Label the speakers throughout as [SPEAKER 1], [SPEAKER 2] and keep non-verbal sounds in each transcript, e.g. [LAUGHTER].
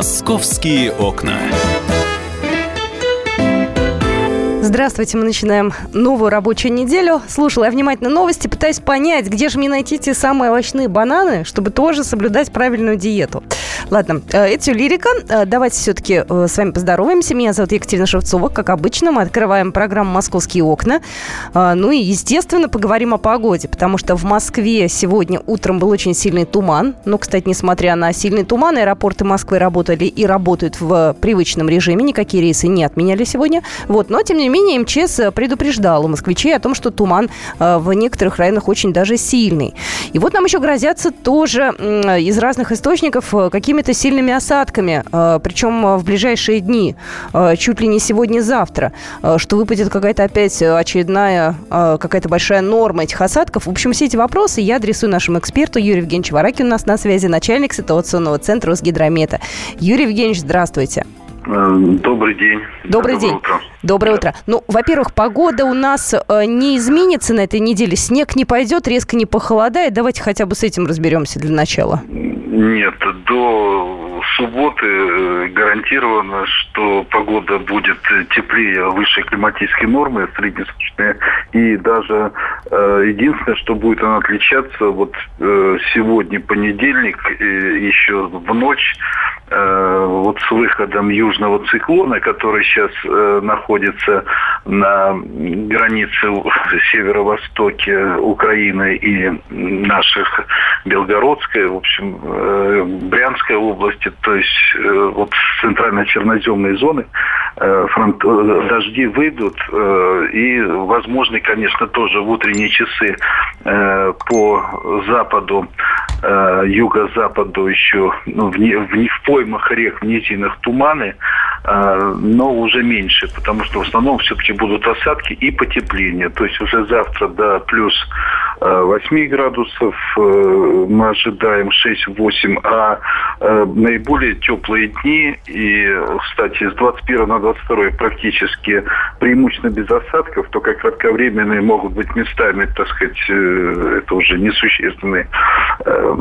[SPEAKER 1] Московские окна.
[SPEAKER 2] Здравствуйте, мы начинаем новую рабочую неделю. Слушала я внимательно новости, пытаюсь понять, где же мне найти те самые овощные бананы, чтобы тоже соблюдать правильную диету. Ладно, э, это лирика. Э, давайте все-таки э, с вами поздороваемся. Меня зовут Екатерина Шевцова. Как обычно, мы открываем программу «Московские окна». Ну и, естественно, поговорим о погоде, потому что в Москве сегодня утром был очень сильный туман. Ну, кстати, несмотря на сильный туман, аэропорты Москвы работали и работают в привычном режиме. Никакие рейсы не отменяли сегодня. Вот, но, тем не менее, МЧС предупреждал москвичей о том, что туман в некоторых районах очень даже сильный. И вот нам еще грозятся тоже из разных источников какими какими-то сильными осадками, э, причем э, в ближайшие дни, э, чуть ли не сегодня-завтра, что выпадет какая-то опять очередная, какая-то большая норма этих осадков. В общем, все эти вопросы я адресую нашему эксперту Юрию Евгеньевичу Варакину. У нас на связи начальник ситуационного центра Росгидромета. Юрий Евгеньевич, здравствуйте.
[SPEAKER 3] Добрый день.
[SPEAKER 2] Добрый день. Утро. Доброе утро. Ну, во-первых, погода у нас не изменится на этой неделе. Снег не пойдет, резко не похолодает. Давайте хотя бы с этим разберемся для начала.
[SPEAKER 3] Нет, до субботы э, гарантировано, что погода будет теплее выше климатической нормы, среднесуточная. И даже э, единственное, что будет она отличаться, вот э, сегодня понедельник, еще в ночь, вот с выходом южного циклона, который сейчас находится на границе [LAUGHS] северо-востоке Украины и наших Белгородской, в общем, Э, Брянской области, то есть э, вот с центрально-черноземной зоны э, фронт, дожди выйдут и возможны, конечно, тоже в утренние часы по западу, юго-западу еще ну, в, в, в поймах рек, в низинах туманы, но уже меньше, потому что в основном все-таки будут осадки и потепление. То есть уже завтра до плюс 8 градусов мы ожидаем 6-8 8, а э, наиболее теплые дни, и, кстати, с 21 на 22 практически преимущественно без осадков, только кратковременные могут быть местами, так сказать, э, это уже несущественные э,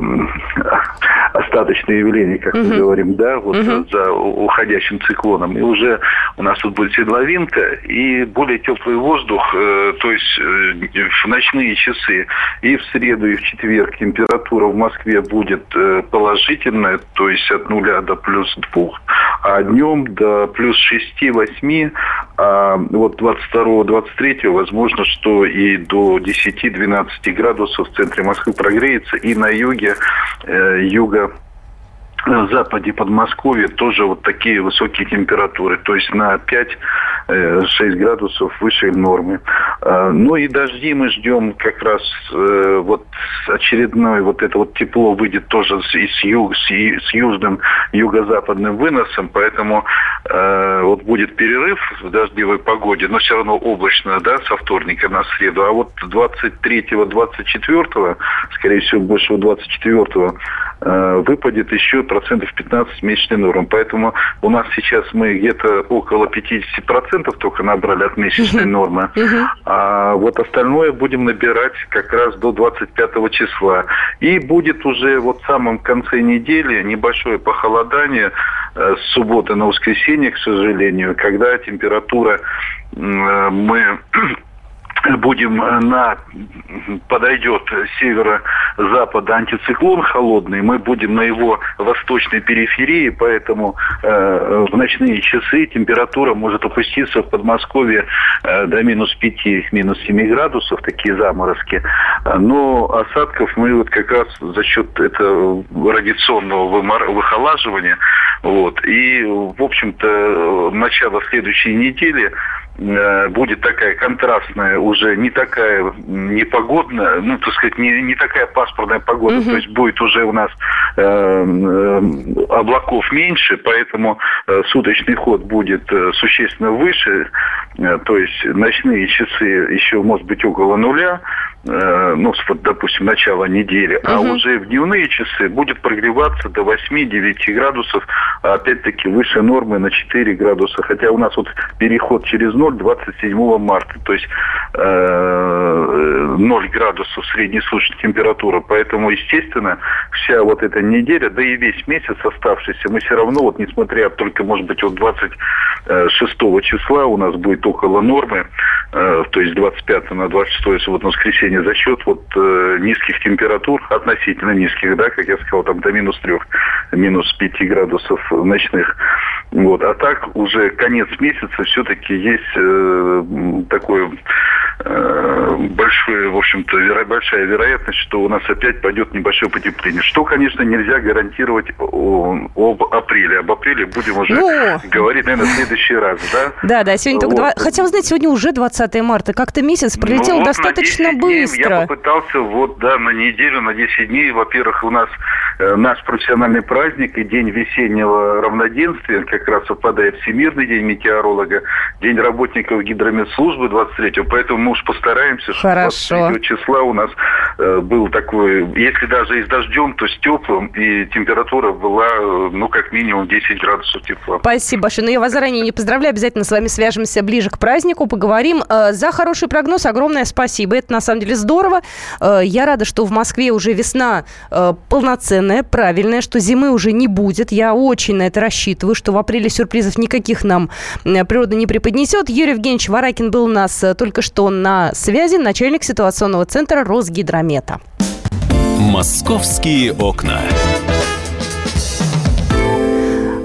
[SPEAKER 3] остаточные явления, как угу. мы говорим, да, вот угу. за уходящим циклоном. И уже у нас тут будет седловинка и более теплый воздух, э, то есть э, в ночные часы и в среду, и в четверг температура в Москве будет э, положительная, то есть от нуля до плюс двух, а днем до плюс шести, восьми, а вот 22-23 возможно, что и до 10-12 градусов в центре Москвы прогреется, и на юге, э, юго на западе Подмосковья тоже вот такие высокие температуры, то есть на 5-6 э, градусов выше нормы. А, ну и дожди мы ждем как раз э, вот очередное вот это вот тепло выйдет тоже с, с, юг, с, с южным юго-западным выносом, поэтому э, вот будет перерыв в дождевой погоде, но все равно облачно, да, со вторника на среду, а вот 23-24, скорее всего, больше 24 Э, выпадет еще процентов 15 месячной нормы. Поэтому у нас сейчас мы где-то около 50% только набрали от месячной нормы. А вот остальное будем набирать как раз до 25 числа. И будет уже вот в самом конце недели небольшое похолодание э, с субботы на воскресенье, к сожалению, когда температура э, мы будем э, на подойдет с северо-запада антициклон холодный, мы будем на его восточной периферии, поэтому э, в ночные часы температура может опуститься в Подмосковье э, до минус 5, минус 7 градусов, такие заморозки. Но осадков мы вот как раз за счет этого радиационного выхолаживания, вот, и, в общем-то, начало следующей недели Э, будет такая контрастная, уже не такая непогодная, ну, так сказать, не, не такая паспортная погода, угу. то есть будет уже у нас э, э, облаков меньше, поэтому э, суточный ход будет э, существенно выше, э, то есть ночные часы еще, может быть, около нуля, ну, вот, допустим, начало недели, угу. а уже в дневные часы будет прогреваться до 8-9 градусов, а опять-таки выше нормы на 4 градуса. Хотя у нас вот переход через 0 27 марта, то есть э, 0 градусов среднесуточная температура. Поэтому, естественно, вся вот эта неделя, да и весь месяц оставшийся, мы все равно, вот несмотря только, может быть, от 26 числа у нас будет около нормы, э, то есть 25 на 26, если вот на воскресенье, за счет вот э, низких температур, относительно низких, да, как я сказал, там до минус 3, минус 5 градусов ночных. Вот. А так уже конец месяца все-таки есть э, такое э, большое, в общем-то, веро, большая вероятность, что у нас опять пойдет небольшое потепление. Что, конечно, нельзя гарантировать о, об апреле. Об апреле будем уже ну... говорить, наверное, в следующий раз, да?
[SPEAKER 2] Да, да, сегодня вот. только... Два... Хотя, вы знаете, сегодня уже 20 марта. Как-то месяц пролетел ну, вот достаточно быстро.
[SPEAKER 3] Дней я попытался вот, да, на неделю, на 10 дней. Во-первых, у нас э, наш профессиональный праздник и день весеннего равноденствия, как раз совпадает Всемирный день метеоролога, день работников гидрометслужбы 23-го, поэтому мы уж постараемся, чтобы Хорошо. 23 числа у нас э, был такой, если даже и с дождем, то с теплым, и температура была, э, ну, как минимум 10 градусов тепла.
[SPEAKER 2] Спасибо большое. Но ну, я вас заранее не поздравляю, обязательно с вами свяжемся ближе к празднику, поговорим. Э, за хороший прогноз огромное спасибо. Это на самом деле здорово. Э, я рада, что в Москве уже весна э, полноценная, правильная, что зимы уже не будет. Я очень на это рассчитываю, что в апреле сюрпризов никаких нам природа не преподнесет. Юрий Евгеньевич Варакин был у нас только что на связи, начальник ситуационного центра Росгидромета.
[SPEAKER 1] «Московские окна».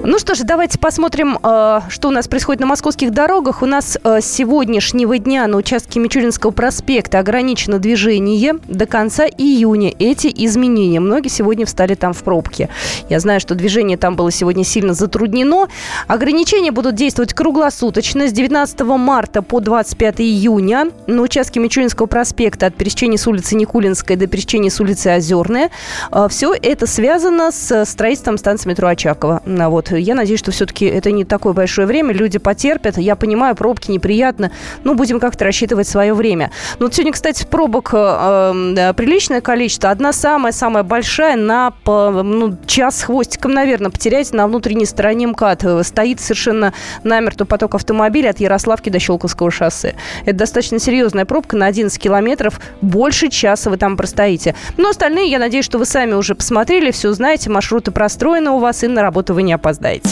[SPEAKER 2] Ну что же, давайте посмотрим, э, что у нас происходит на московских дорогах. У нас э, с сегодняшнего дня на участке Мичуринского проспекта ограничено движение до конца июня. Эти изменения. Многие сегодня встали там в пробке. Я знаю, что движение там было сегодня сильно затруднено. Ограничения будут действовать круглосуточно с 19 марта по 25 июня на участке Мичуринского проспекта от пересечения с улицы Никулинской до пересечения с улицы Озерная. Э, Все это связано с строительством станции метро Очакова. Вот я надеюсь, что все-таки это не такое большое время, люди потерпят. Я понимаю, пробки неприятно, ну, будем как-то рассчитывать свое время. Ну, вот сегодня, кстати, пробок э, э, приличное количество. Одна самая-самая большая на ну, час с хвостиком, наверное, потеряете на внутренней стороне МКАД. Стоит совершенно намертво поток автомобилей от Ярославки до Щелковского шоссе. Это достаточно серьезная пробка на 11 километров. Больше часа вы там простоите. Но остальные, я надеюсь, что вы сами уже посмотрели, все знаете, маршруты простроены у вас, и на работу вы не опоздаете опоздаете.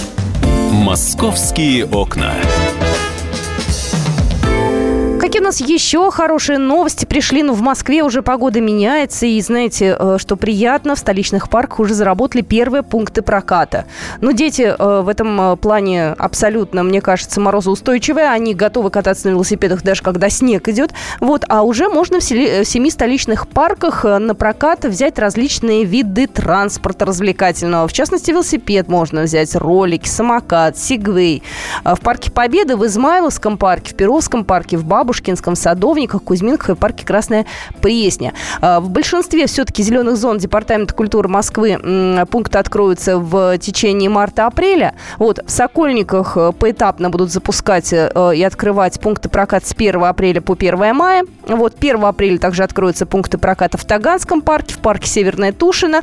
[SPEAKER 1] «Московские окна».
[SPEAKER 2] Какие у нас еще хорошие новости пришли? Ну, в Москве уже погода меняется. И знаете, э, что приятно, в столичных парках уже заработали первые пункты проката. Ну, дети э, в этом э, плане абсолютно, мне кажется, морозоустойчивые. Они готовы кататься на велосипедах даже когда снег идет. Вот, а уже можно в семи столичных парках на прокат взять различные виды транспорта развлекательного. В частности, велосипед можно взять, ролики, самокат, сигвей. В парке Победы, в Измайловском парке, в Перовском парке, в Бабушке Пушкинском, Садовниках, Кузьминках и парке Красная Пресня. А, в большинстве все-таки зеленых зон Департамента культуры Москвы пункты откроются в течение марта-апреля. Вот, в Сокольниках э, поэтапно будут запускать э, и открывать пункты проката с 1 апреля по 1 мая. Вот 1 апреля также откроются пункты проката в Таганском парке, в парке Северная Тушина.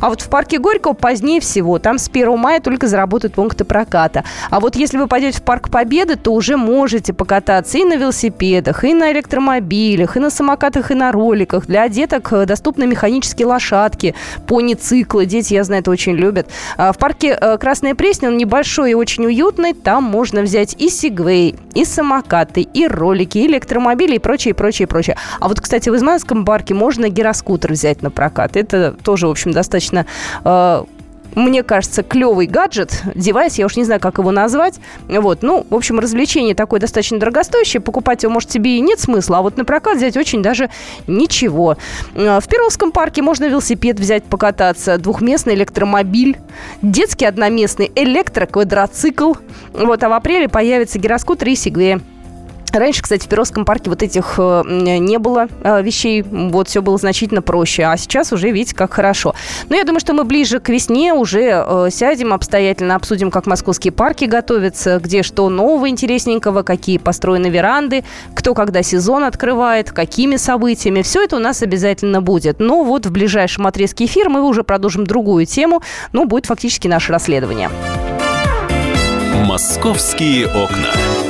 [SPEAKER 2] А вот в парке Горького позднее всего. Там с 1 мая только заработают пункты проката. А вот если вы пойдете в парк Победы, то уже можете покататься и на велосипеде, велосипедах, и на электромобилях, и на самокатах, и на роликах. Для деток э, доступны механические лошадки, пони-циклы. Дети, я знаю, это очень любят. А в парке э, Красная Пресня, он небольшой и очень уютный. Там можно взять и сигвей, и самокаты, и ролики, и электромобили, и прочее, прочее, прочее. А вот, кстати, в Измайловском парке можно гироскутер взять на прокат. Это тоже, в общем, достаточно э, мне кажется, клевый гаджет, девайс, я уж не знаю, как его назвать. Вот, ну, в общем, развлечение такое достаточно дорогостоящее, покупать его, может, тебе и нет смысла, а вот на прокат взять очень даже ничего. А, в Перовском парке можно велосипед взять, покататься, двухместный электромобиль, детский одноместный электроквадроцикл. Вот, а в апреле появится гироскутер и сегвея. Раньше, кстати, в Перовском парке вот этих э, не было э, вещей, вот все было значительно проще, а сейчас уже, видите, как хорошо. Но я думаю, что мы ближе к весне уже э, сядем обстоятельно, обсудим, как московские парки готовятся, где что нового интересненького, какие построены веранды, кто когда сезон открывает, какими событиями. Все это у нас обязательно будет. Но вот в ближайшем отрезке эфира мы уже продолжим другую тему, ну, будет фактически наше расследование.
[SPEAKER 1] «Московские окна».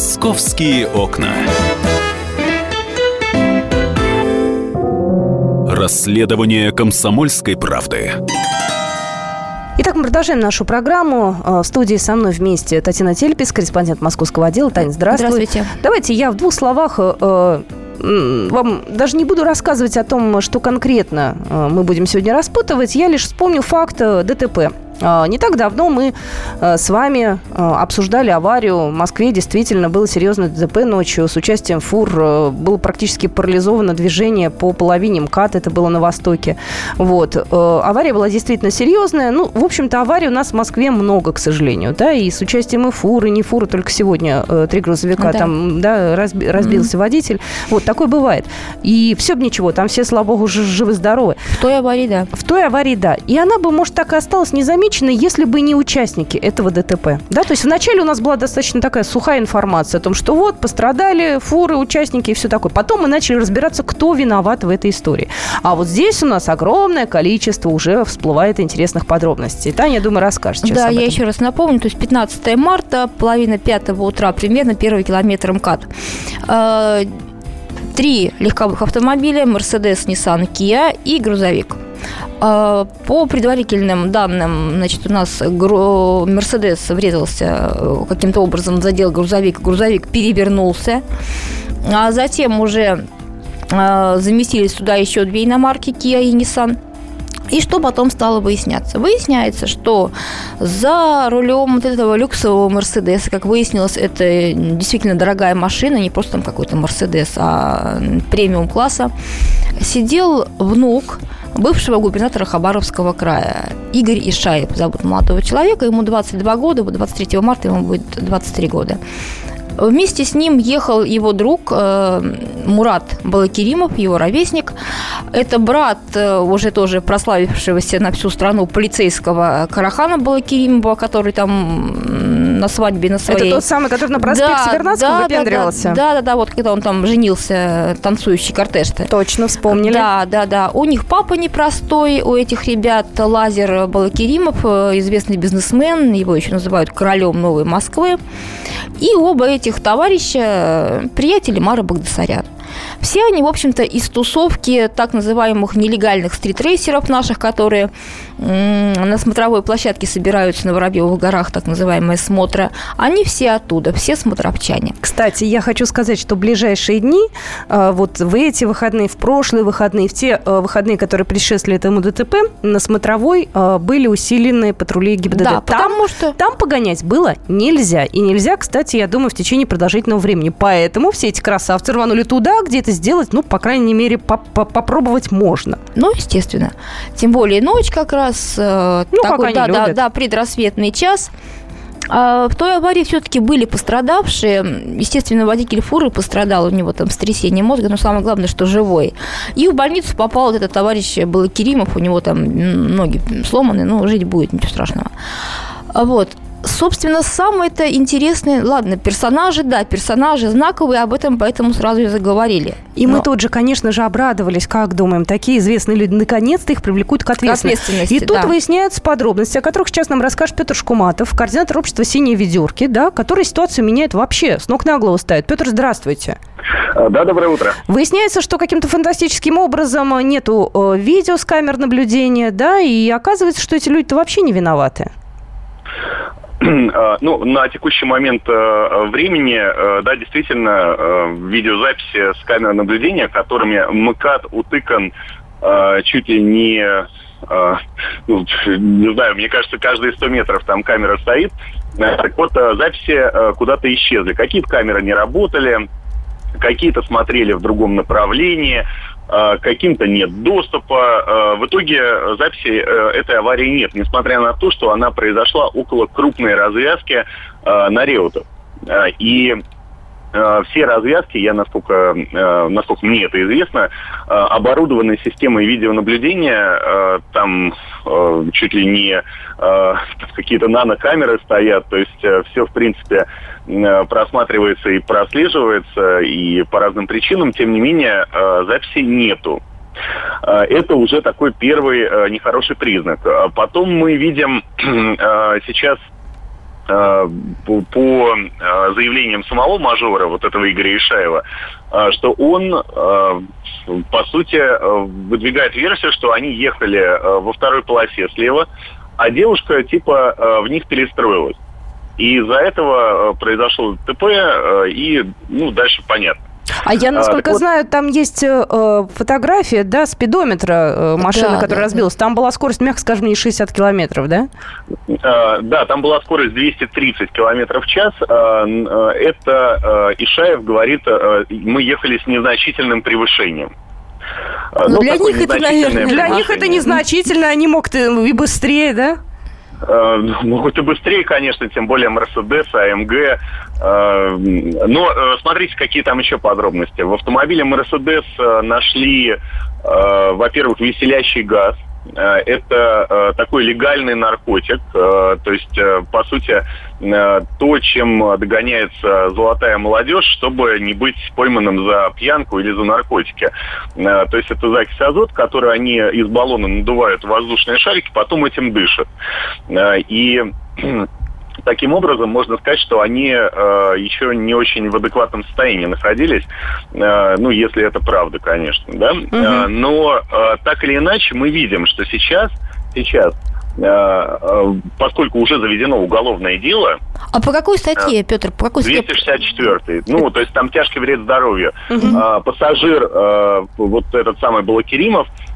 [SPEAKER 1] «Московские окна». Расследование комсомольской правды.
[SPEAKER 2] Итак, мы продолжаем нашу программу. Э, в студии со мной вместе Татьяна Тельпис, корреспондент московского отдела. Таня, здравствуй.
[SPEAKER 4] Здравствуйте.
[SPEAKER 2] Давайте я в двух словах э, вам даже не буду рассказывать о том, что конкретно э, мы будем сегодня распутывать. Я лишь вспомню факт ДТП не так давно мы э, с вами э, обсуждали аварию. В Москве действительно было серьезное ДТП ночью с участием фур. Э, было практически парализовано движение по половине МКАД. Это было на Востоке. Вот. Авария была действительно серьезная. Ну, в общем-то, аварий у нас в Москве много, к сожалению. Да, и с участием и фур, и не фуры. Только сегодня три грузовика
[SPEAKER 4] да.
[SPEAKER 2] там да, разби, разбился mm-hmm. водитель. Вот, такое бывает. И все бы ничего. Там все, слава богу, живы-здоровы.
[SPEAKER 4] В той аварии, да.
[SPEAKER 2] В той аварии, да. И она бы, может, так и осталась незамеченной замечены, если бы не участники этого ДТП. Да, то есть вначале у нас была достаточно такая сухая информация о том, что вот пострадали фуры, участники и все такое. Потом мы начали разбираться, кто виноват в этой истории. А вот здесь у нас огромное количество уже всплывает интересных подробностей. Таня, я думаю, расскажет
[SPEAKER 4] сейчас Да, я еще раз напомню, то есть 15 марта, половина пятого утра примерно, первый километр МКАД э, три легковых автомобиля, Mercedes, Nissan, Kia и грузовик. А, по предварительным данным, значит, у нас Мерседес врезался э, каким-то образом, задел грузовик, грузовик перевернулся, а затем уже а, заместились сюда еще две иномарки Kia и Nissan. И что потом стало выясняться? Выясняется, что за рулем вот этого люксового Мерседеса, как выяснилось, это действительно дорогая машина, не просто там какой-то Мерседес, а премиум класса, сидел внук бывшего губернатора Хабаровского края. Игорь Ишаев зовут молодого человека, ему 22 года, 23 марта ему будет 23 года. Вместе с ним ехал его друг э, Мурат Балакиримов, его ровесник. Это брат э, уже тоже прославившегося на всю страну полицейского Карахана Балакиримова, который там на свадьбе на своей...
[SPEAKER 2] Это тот самый, который на проспекте да, Вернадского да, выпендривался?
[SPEAKER 4] Да, да, да, да, вот когда он там женился, танцующий кортеж-то.
[SPEAKER 2] Точно, вспомнили.
[SPEAKER 4] Да, да, да. У них папа непростой, у этих ребят Лазер Балакиримов, э, известный бизнесмен, его еще называют королем Новой Москвы. И оба этих товарища приятели Мара Багдасарян. Все они, в общем-то, из тусовки так называемых нелегальных стритрейсеров наших, которые на смотровой площадке собираются на Воробьевых горах, так называемые смотра, они все оттуда, все смотровчане.
[SPEAKER 2] Кстати, я хочу сказать, что ближайшие дни, а, вот в эти выходные, в прошлые выходные, в те а, выходные, которые предшествовали этому ДТП, на смотровой а, были усилены патрули ГИБДД.
[SPEAKER 4] Да,
[SPEAKER 2] там,
[SPEAKER 4] потому что...
[SPEAKER 2] Там погонять было нельзя. И нельзя, кстати, я думаю, в течение продолжительного времени. Поэтому все эти красавцы рванули туда, где это сделать, ну, по крайней мере, попробовать можно.
[SPEAKER 4] Ну, естественно. Тем более ночь как раз,
[SPEAKER 2] э, ну, такой,
[SPEAKER 4] да,
[SPEAKER 2] да,
[SPEAKER 4] да, предрассветный час. А в той аварии все-таки были пострадавшие. Естественно, водитель фуры пострадал, у него там стрясение мозга, но самое главное, что живой. И в больницу попал вот этот товарищ был Керимов, у него там ноги сломаны, но жить будет, ничего страшного. Вот собственно, самое-то интересное, ладно, персонажи, да, персонажи знаковые, об этом поэтому сразу и заговорили.
[SPEAKER 2] И Но... мы тут же, конечно же, обрадовались, как думаем, такие известные люди, наконец-то их привлекут к ответственности.
[SPEAKER 4] К ответственности
[SPEAKER 2] и тут
[SPEAKER 4] да.
[SPEAKER 2] выясняются подробности, о которых сейчас нам расскажет Петр Шкуматов, координатор общества «Синие ведерки», да, который ситуацию меняет вообще, с ног на голову ставит. Петр, здравствуйте.
[SPEAKER 5] А, да, доброе утро.
[SPEAKER 2] Выясняется, что каким-то фантастическим образом нету э, видео с камер наблюдения, да, и оказывается, что эти люди-то вообще не виноваты. [CLEARS THROAT]
[SPEAKER 5] А, ну, на текущий момент э, времени, э, да, действительно, э, видеозаписи с камер наблюдения, которыми МКАД утыкан чуть ли не, ну, не знаю, мне кажется, каждые 100 метров там камера стоит. Так вот, записи куда-то исчезли. Какие-то камеры не работали, какие-то смотрели в другом направлении. Э, каким-то нет доступа. Э, в итоге записи этой аварии нет, несмотря на то, что она произошла около крупной развязки на Реутов. И Э, все развязки, я насколько, э, насколько мне это известно, э, оборудованы системой видеонаблюдения, там чуть ли не [LAUGHS] какие-то нанокамеры стоят, то есть все, в принципе, просматривается и прослеживается, и по разным причинам, тем не менее, записей нету. Это уже такой первый нехороший признак. Потом мы видим [CLEARS THROAT] сейчас Э, по, по э, заявлениям самого мажора, вот этого Игоря Ишаева, э, что он, по сути, выдвигает версию, что они ехали во второй полосе слева, а девушка типа в них перестроилась. И из-за этого произошло ТП, и ну, дальше понятно.
[SPEAKER 2] А я, насколько а, знаю, вот... там есть э, фотография, да, спидометра э, машины, да, которая да, разбилась. Там была скорость, мягко скажем, не 60 километров, да?
[SPEAKER 5] Э, да, там была скорость 230 километров в час. Э, э, это э, Ишаев говорит, э, мы ехали с незначительным превышением.
[SPEAKER 2] Ну, ну для них это, наверное, для них это незначительно, они могут и быстрее, да?
[SPEAKER 5] Э, могут и быстрее, конечно, тем более Мерседес, АМГ. Э, но э, смотрите, какие там еще подробности. В автомобиле Мерседес нашли, во-первых, веселящий газ – Э, это э, такой легальный наркотик. Э, то есть, по сути, то, чем догоняется золотая молодежь, чтобы не быть пойманным за пьянку или за наркотики. То есть это закись азот, который они из баллона надувают воздушные шарики, потом этим дышат. И [CLEARS THROAT] Таким образом, можно сказать, что они э, еще не очень в адекватном состоянии находились, э, ну, если это правда, конечно, да. Угу. Э, но э, так или иначе мы видим, что сейчас, сейчас э, э, поскольку уже заведено уголовное дело...
[SPEAKER 4] А по какой статье, Петр? По какой
[SPEAKER 5] 264 Ну, то есть там тяжкий вред здоровью. Угу. Пассажир, вот этот самый Балакиримов, Э,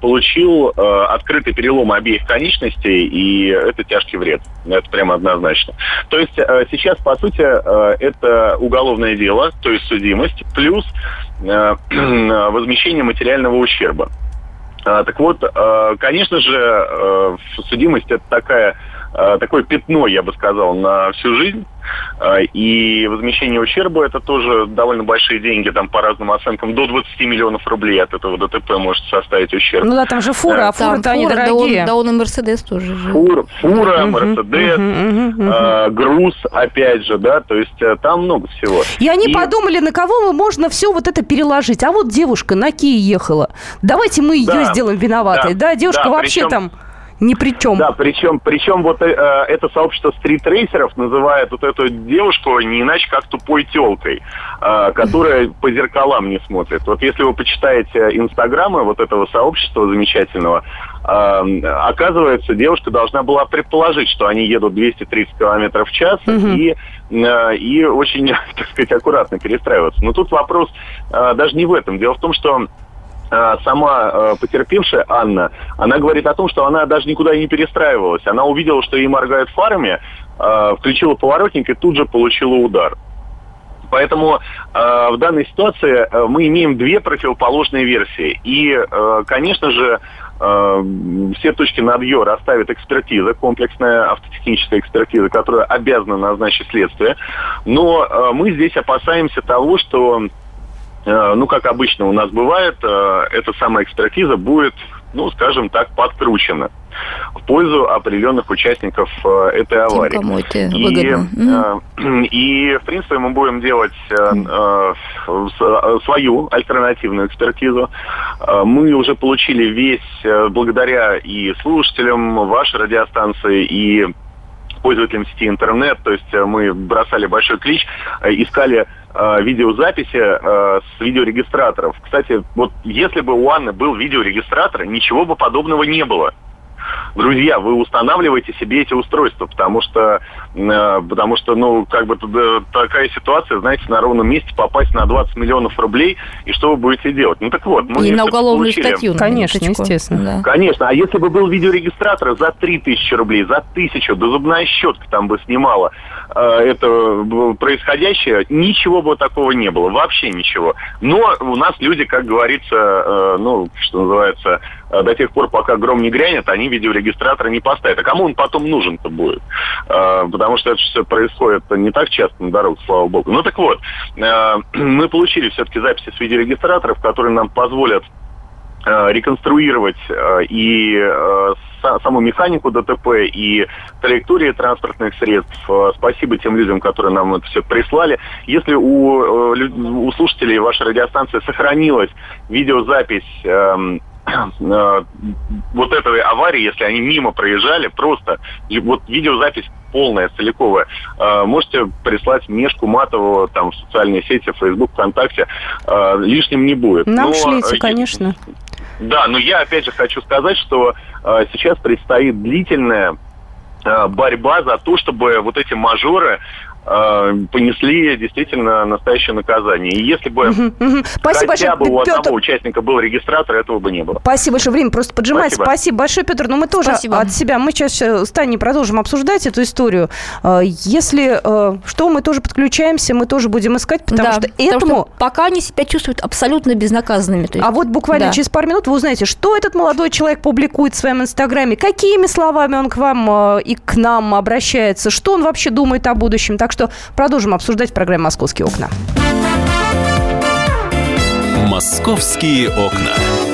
[SPEAKER 5] получил э, открытый перелом обеих конечностей, и это тяжкий вред. Это прямо однозначно. То есть э, сейчас, по сути, это уголовное дело, то есть судимость, плюс [CLEARS THROAT] возмещение материального ущерба. Так вот, конечно же, судимость это такая Э, такое пятно, я бы сказал, на всю жизнь. Э, и возмещение ущерба это тоже довольно большие деньги, там по разным оценкам, до 20 миллионов рублей от этого ДТП может составить ущерб.
[SPEAKER 2] Ну да, там же фура, а фуры-то они дорогие.
[SPEAKER 4] Да он, да он и Мерседес тоже
[SPEAKER 5] же. Фура, фура Мерседес, э, груз, опять же, да, то есть там много всего.
[SPEAKER 2] И они и... подумали, на кого можно все вот это переложить. А вот девушка на Кии ехала. Давайте мы ее да, сделаем виноватой. Да, да девушка да, вообще причем... там ни при чем.
[SPEAKER 5] Да, причем, причем вот э, это сообщество стритрейсеров называет вот эту девушку не иначе как тупой телкой, э, которая по зеркалам не смотрит. Вот если вы почитаете инстаграмы вот этого сообщества замечательного, э, оказывается, девушка должна была предположить, что они едут 230 километров в час угу. и, э, и очень, [LAUGHS] так сказать, аккуратно перестраиваться. Но тут вопрос э, даже не в этом. Дело в том, что сама э, потерпевшая Анна, она говорит о том, что она даже никуда не перестраивалась. Она увидела, что ей моргают фарами, включила поворотник и тут же получила удар. Поэтому э, в данной ситуации э, мы имеем две противоположные версии. И, э, конечно же, э, все точки над «ё» расставит экспертиза, комплексная автотехническая экспертиза, которая обязана назначить следствие. Но э, мы здесь опасаемся того, что ну, как обычно у нас бывает, э, эта самая экспертиза будет, ну, скажем так, подкручена в пользу определенных участников э, этой аварии. Тем,
[SPEAKER 4] кому это выгодно.
[SPEAKER 5] И, [CLEARS THROAT] и, в принципе, мы будем делать свою альтернативную экспертизу. Мы уже получили весь, благодаря и слушателям вашей радиостанции, и пользователям сети интернет, то есть мы бросали большой клич, искали э, видеозаписи э, с видеорегистраторов. Кстати, вот если бы у Анны был видеорегистратор, ничего бы подобного не было. Друзья, вы устанавливаете себе эти устройства, потому что потому что, ну, как бы такая ситуация, знаете, на ровном месте попасть на 20 миллионов рублей, и что вы будете делать? Ну, так вот.
[SPEAKER 4] Мы и на уголовную получили. статью.
[SPEAKER 2] Конечно, минуточку. естественно.
[SPEAKER 5] Да. Конечно. А если бы был видеорегистратор за 3000 рублей, за 1000, да зубная щетка там бы снимала э, это происходящее, ничего бы такого не было. Вообще ничего. Но у нас люди, как говорится, э, ну, что называется, э, до тех пор, пока гром не грянет, они видеорегистратора не поставят. А кому он потом нужен-то будет? Э, потому что это все происходит не так часто на дорогах, слава богу. Ну так вот, [CLEARS THROAT] мы получили все-таки записи с видеорегистраторов, которые нам позволят реконструировать и саму механику ДТП и траектории транспортных средств. Спасибо тем людям, которые нам это все прислали. Если у, у слушателей вашей радиостанции сохранилась видеозапись эм, Э, вот этой аварии, если они мимо проезжали, просто вот видеозапись полная, целиковая, э, можете прислать Мешку Матову там в социальные сети, Facebook, ВКонтакте, э, лишним не будет.
[SPEAKER 2] Нам но, шлите, конечно.
[SPEAKER 5] Да, но я опять же хочу сказать, что сейчас предстоит длительная борьба за то, чтобы вот эти мажоры Э, понесли действительно настоящее наказание. И если бы
[SPEAKER 2] Спасибо
[SPEAKER 5] хотя
[SPEAKER 2] большое,
[SPEAKER 5] бы у одного Петр... участника был регистратор, этого бы не было.
[SPEAKER 2] Спасибо большое. Время просто поджимается. Спасибо, Спасибо большое, Петр. Но мы тоже Спасибо. от себя, мы сейчас с Таней продолжим обсуждать эту историю. Э, если э, что, мы тоже подключаемся, мы тоже будем искать, потому да, что потому этому... Что
[SPEAKER 4] пока они себя чувствуют абсолютно безнаказанными.
[SPEAKER 2] есть... А вот буквально да. через пару минут вы узнаете, что этот молодой человек публикует в своем инстаграме, какими словами он к вам и к нам обращается, что он вообще думает о будущем. Так что продолжим обсуждать в программе «Московские окна».
[SPEAKER 1] «Московские окна».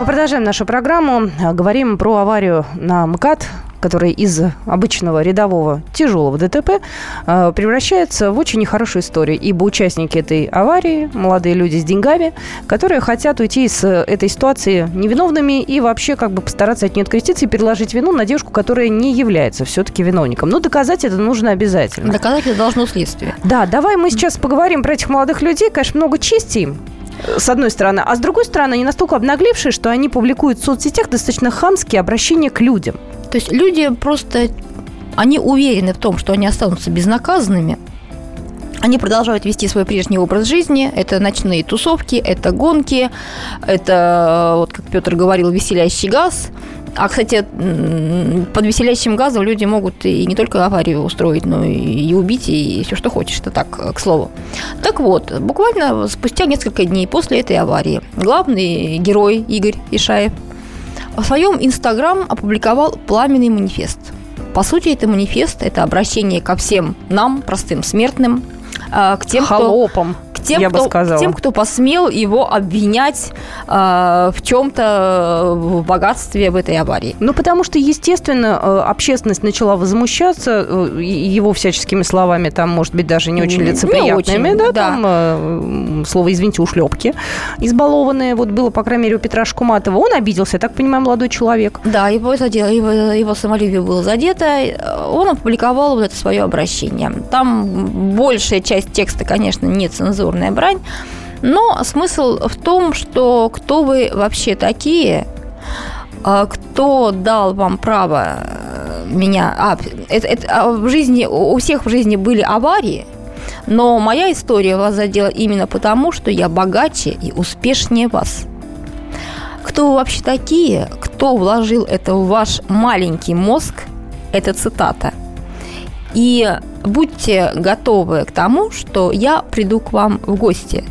[SPEAKER 2] Мы продолжаем нашу программу. Говорим про аварию на МКАД, который из обычного рядового тяжелого ДТП э, превращается в очень нехорошую историю. Ибо участники этой аварии, молодые люди с деньгами, которые хотят уйти из этой ситуации невиновными и вообще как бы постараться от нее откреститься и переложить вину на девушку, которая не является все-таки виновником. Но доказать это нужно обязательно.
[SPEAKER 4] Доказать это должно следствие.
[SPEAKER 2] Да, давай мы сейчас поговорим про этих молодых людей. Конечно, много чести им с одной стороны. А с другой стороны, они настолько обнаглевшие, что они публикуют в соцсетях достаточно хамские обращения к людям.
[SPEAKER 4] То есть люди просто, они уверены в том, что они останутся безнаказанными, они продолжают вести свой прежний образ жизни. Это ночные тусовки, это гонки, это, вот как Петр говорил, веселящий газ. А, кстати, под веселящим газом люди могут и не только аварию устроить, но и убить, и все, что хочешь. Это так, к слову. Так вот, буквально спустя несколько дней после этой аварии главный герой Игорь Ишаев в своем Инстаграм опубликовал пламенный манифест. По сути, это манифест, это обращение ко всем нам, простым смертным, к тем,
[SPEAKER 2] Холопам.
[SPEAKER 4] кто тем, я кто, бы сказала. тем, кто посмел его обвинять э, в чем-то в богатстве в этой аварии.
[SPEAKER 2] Ну, потому что, естественно, э, общественность начала возмущаться э, его всяческими словами, там, может быть, даже не очень лицеприятными, не очень, да, да, там, э, слово, извините, ушлепки избалованные, вот было, по крайней мере, у Петра Шкуматова. Он обиделся, я так понимаю, молодой человек.
[SPEAKER 4] Да, его, задело, его, его самолюбие было задето. Он опубликовал вот это свое обращение. Там большая часть текста, конечно, не матерная брань. Но смысл в том, что кто вы вообще такие, а кто дал вам право э, меня... А, это, это, а в жизни, у всех в жизни были аварии, но моя история вас задела именно потому, что я богаче и успешнее вас. Кто вы вообще такие? Кто вложил это в ваш маленький мозг? Это цитата – и будьте готовы к тому, что я приду к вам в гости.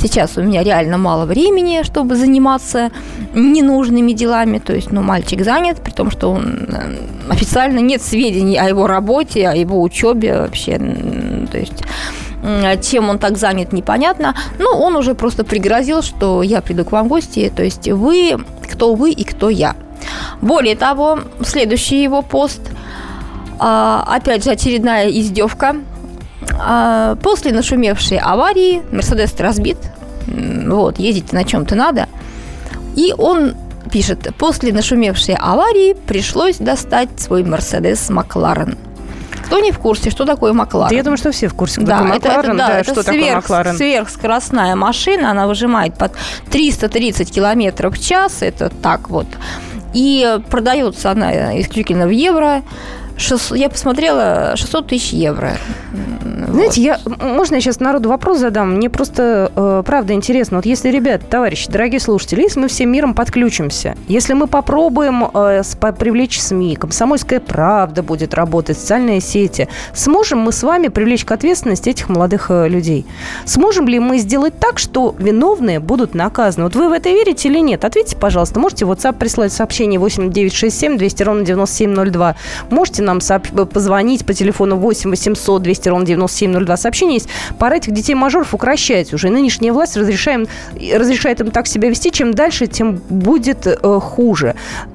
[SPEAKER 4] сейчас у меня реально мало времени, чтобы заниматься ненужными делами. То есть, ну, мальчик занят, при том, что он э, официально нет сведений о его работе, о его учебе вообще. То есть чем он так занят, непонятно. Но он уже просто пригрозил, что я приду к вам в гости. То есть вы, кто вы и кто я. Более того, следующий его пост, а, опять же, очередная издевка. А, после нашумевшей аварии Мерседес разбит, вот, ездить на чем-то надо. И он пишет, после нашумевшей аварии пришлось достать свой Мерседес Макларен. Кто не в курсе, что такое Макларен?
[SPEAKER 2] Да я думаю, что все в курсе, кто
[SPEAKER 4] да,
[SPEAKER 2] такой
[SPEAKER 4] это,
[SPEAKER 2] Макларен.
[SPEAKER 4] Это, да,
[SPEAKER 2] да,
[SPEAKER 4] это
[SPEAKER 2] что
[SPEAKER 4] сверх,
[SPEAKER 2] такое Макларен.
[SPEAKER 4] сверхскоростная машина, она выжимает под 330 километров в час, это так вот. И продается она исключительно в евро. 600, я посмотрела, 600 тысяч евро.
[SPEAKER 2] Знаете, вот. я, можно я сейчас народу вопрос задам? Мне просто, э, правда, интересно. Вот если, ребят, товарищи, дорогие слушатели, если мы всем миром подключимся, если мы попробуем э, привлечь СМИ, комсомольская правда будет работать, социальные сети, сможем мы с вами привлечь к ответственности этих молодых э, людей? Сможем ли мы сделать так, что виновные будут наказаны? Вот вы в это верите или нет? Ответьте, пожалуйста. Можете в WhatsApp прислать сообщение 8967 200 ровно 9702. Можете нам сооб- позвонить по телефону 8 800 200 ровно 9702. Сообщение есть. Пора этих детей-мажоров укращать уже. Нынешняя власть разрешаем, разрешает им так себя вести. Чем дальше, тем будет э, хуже.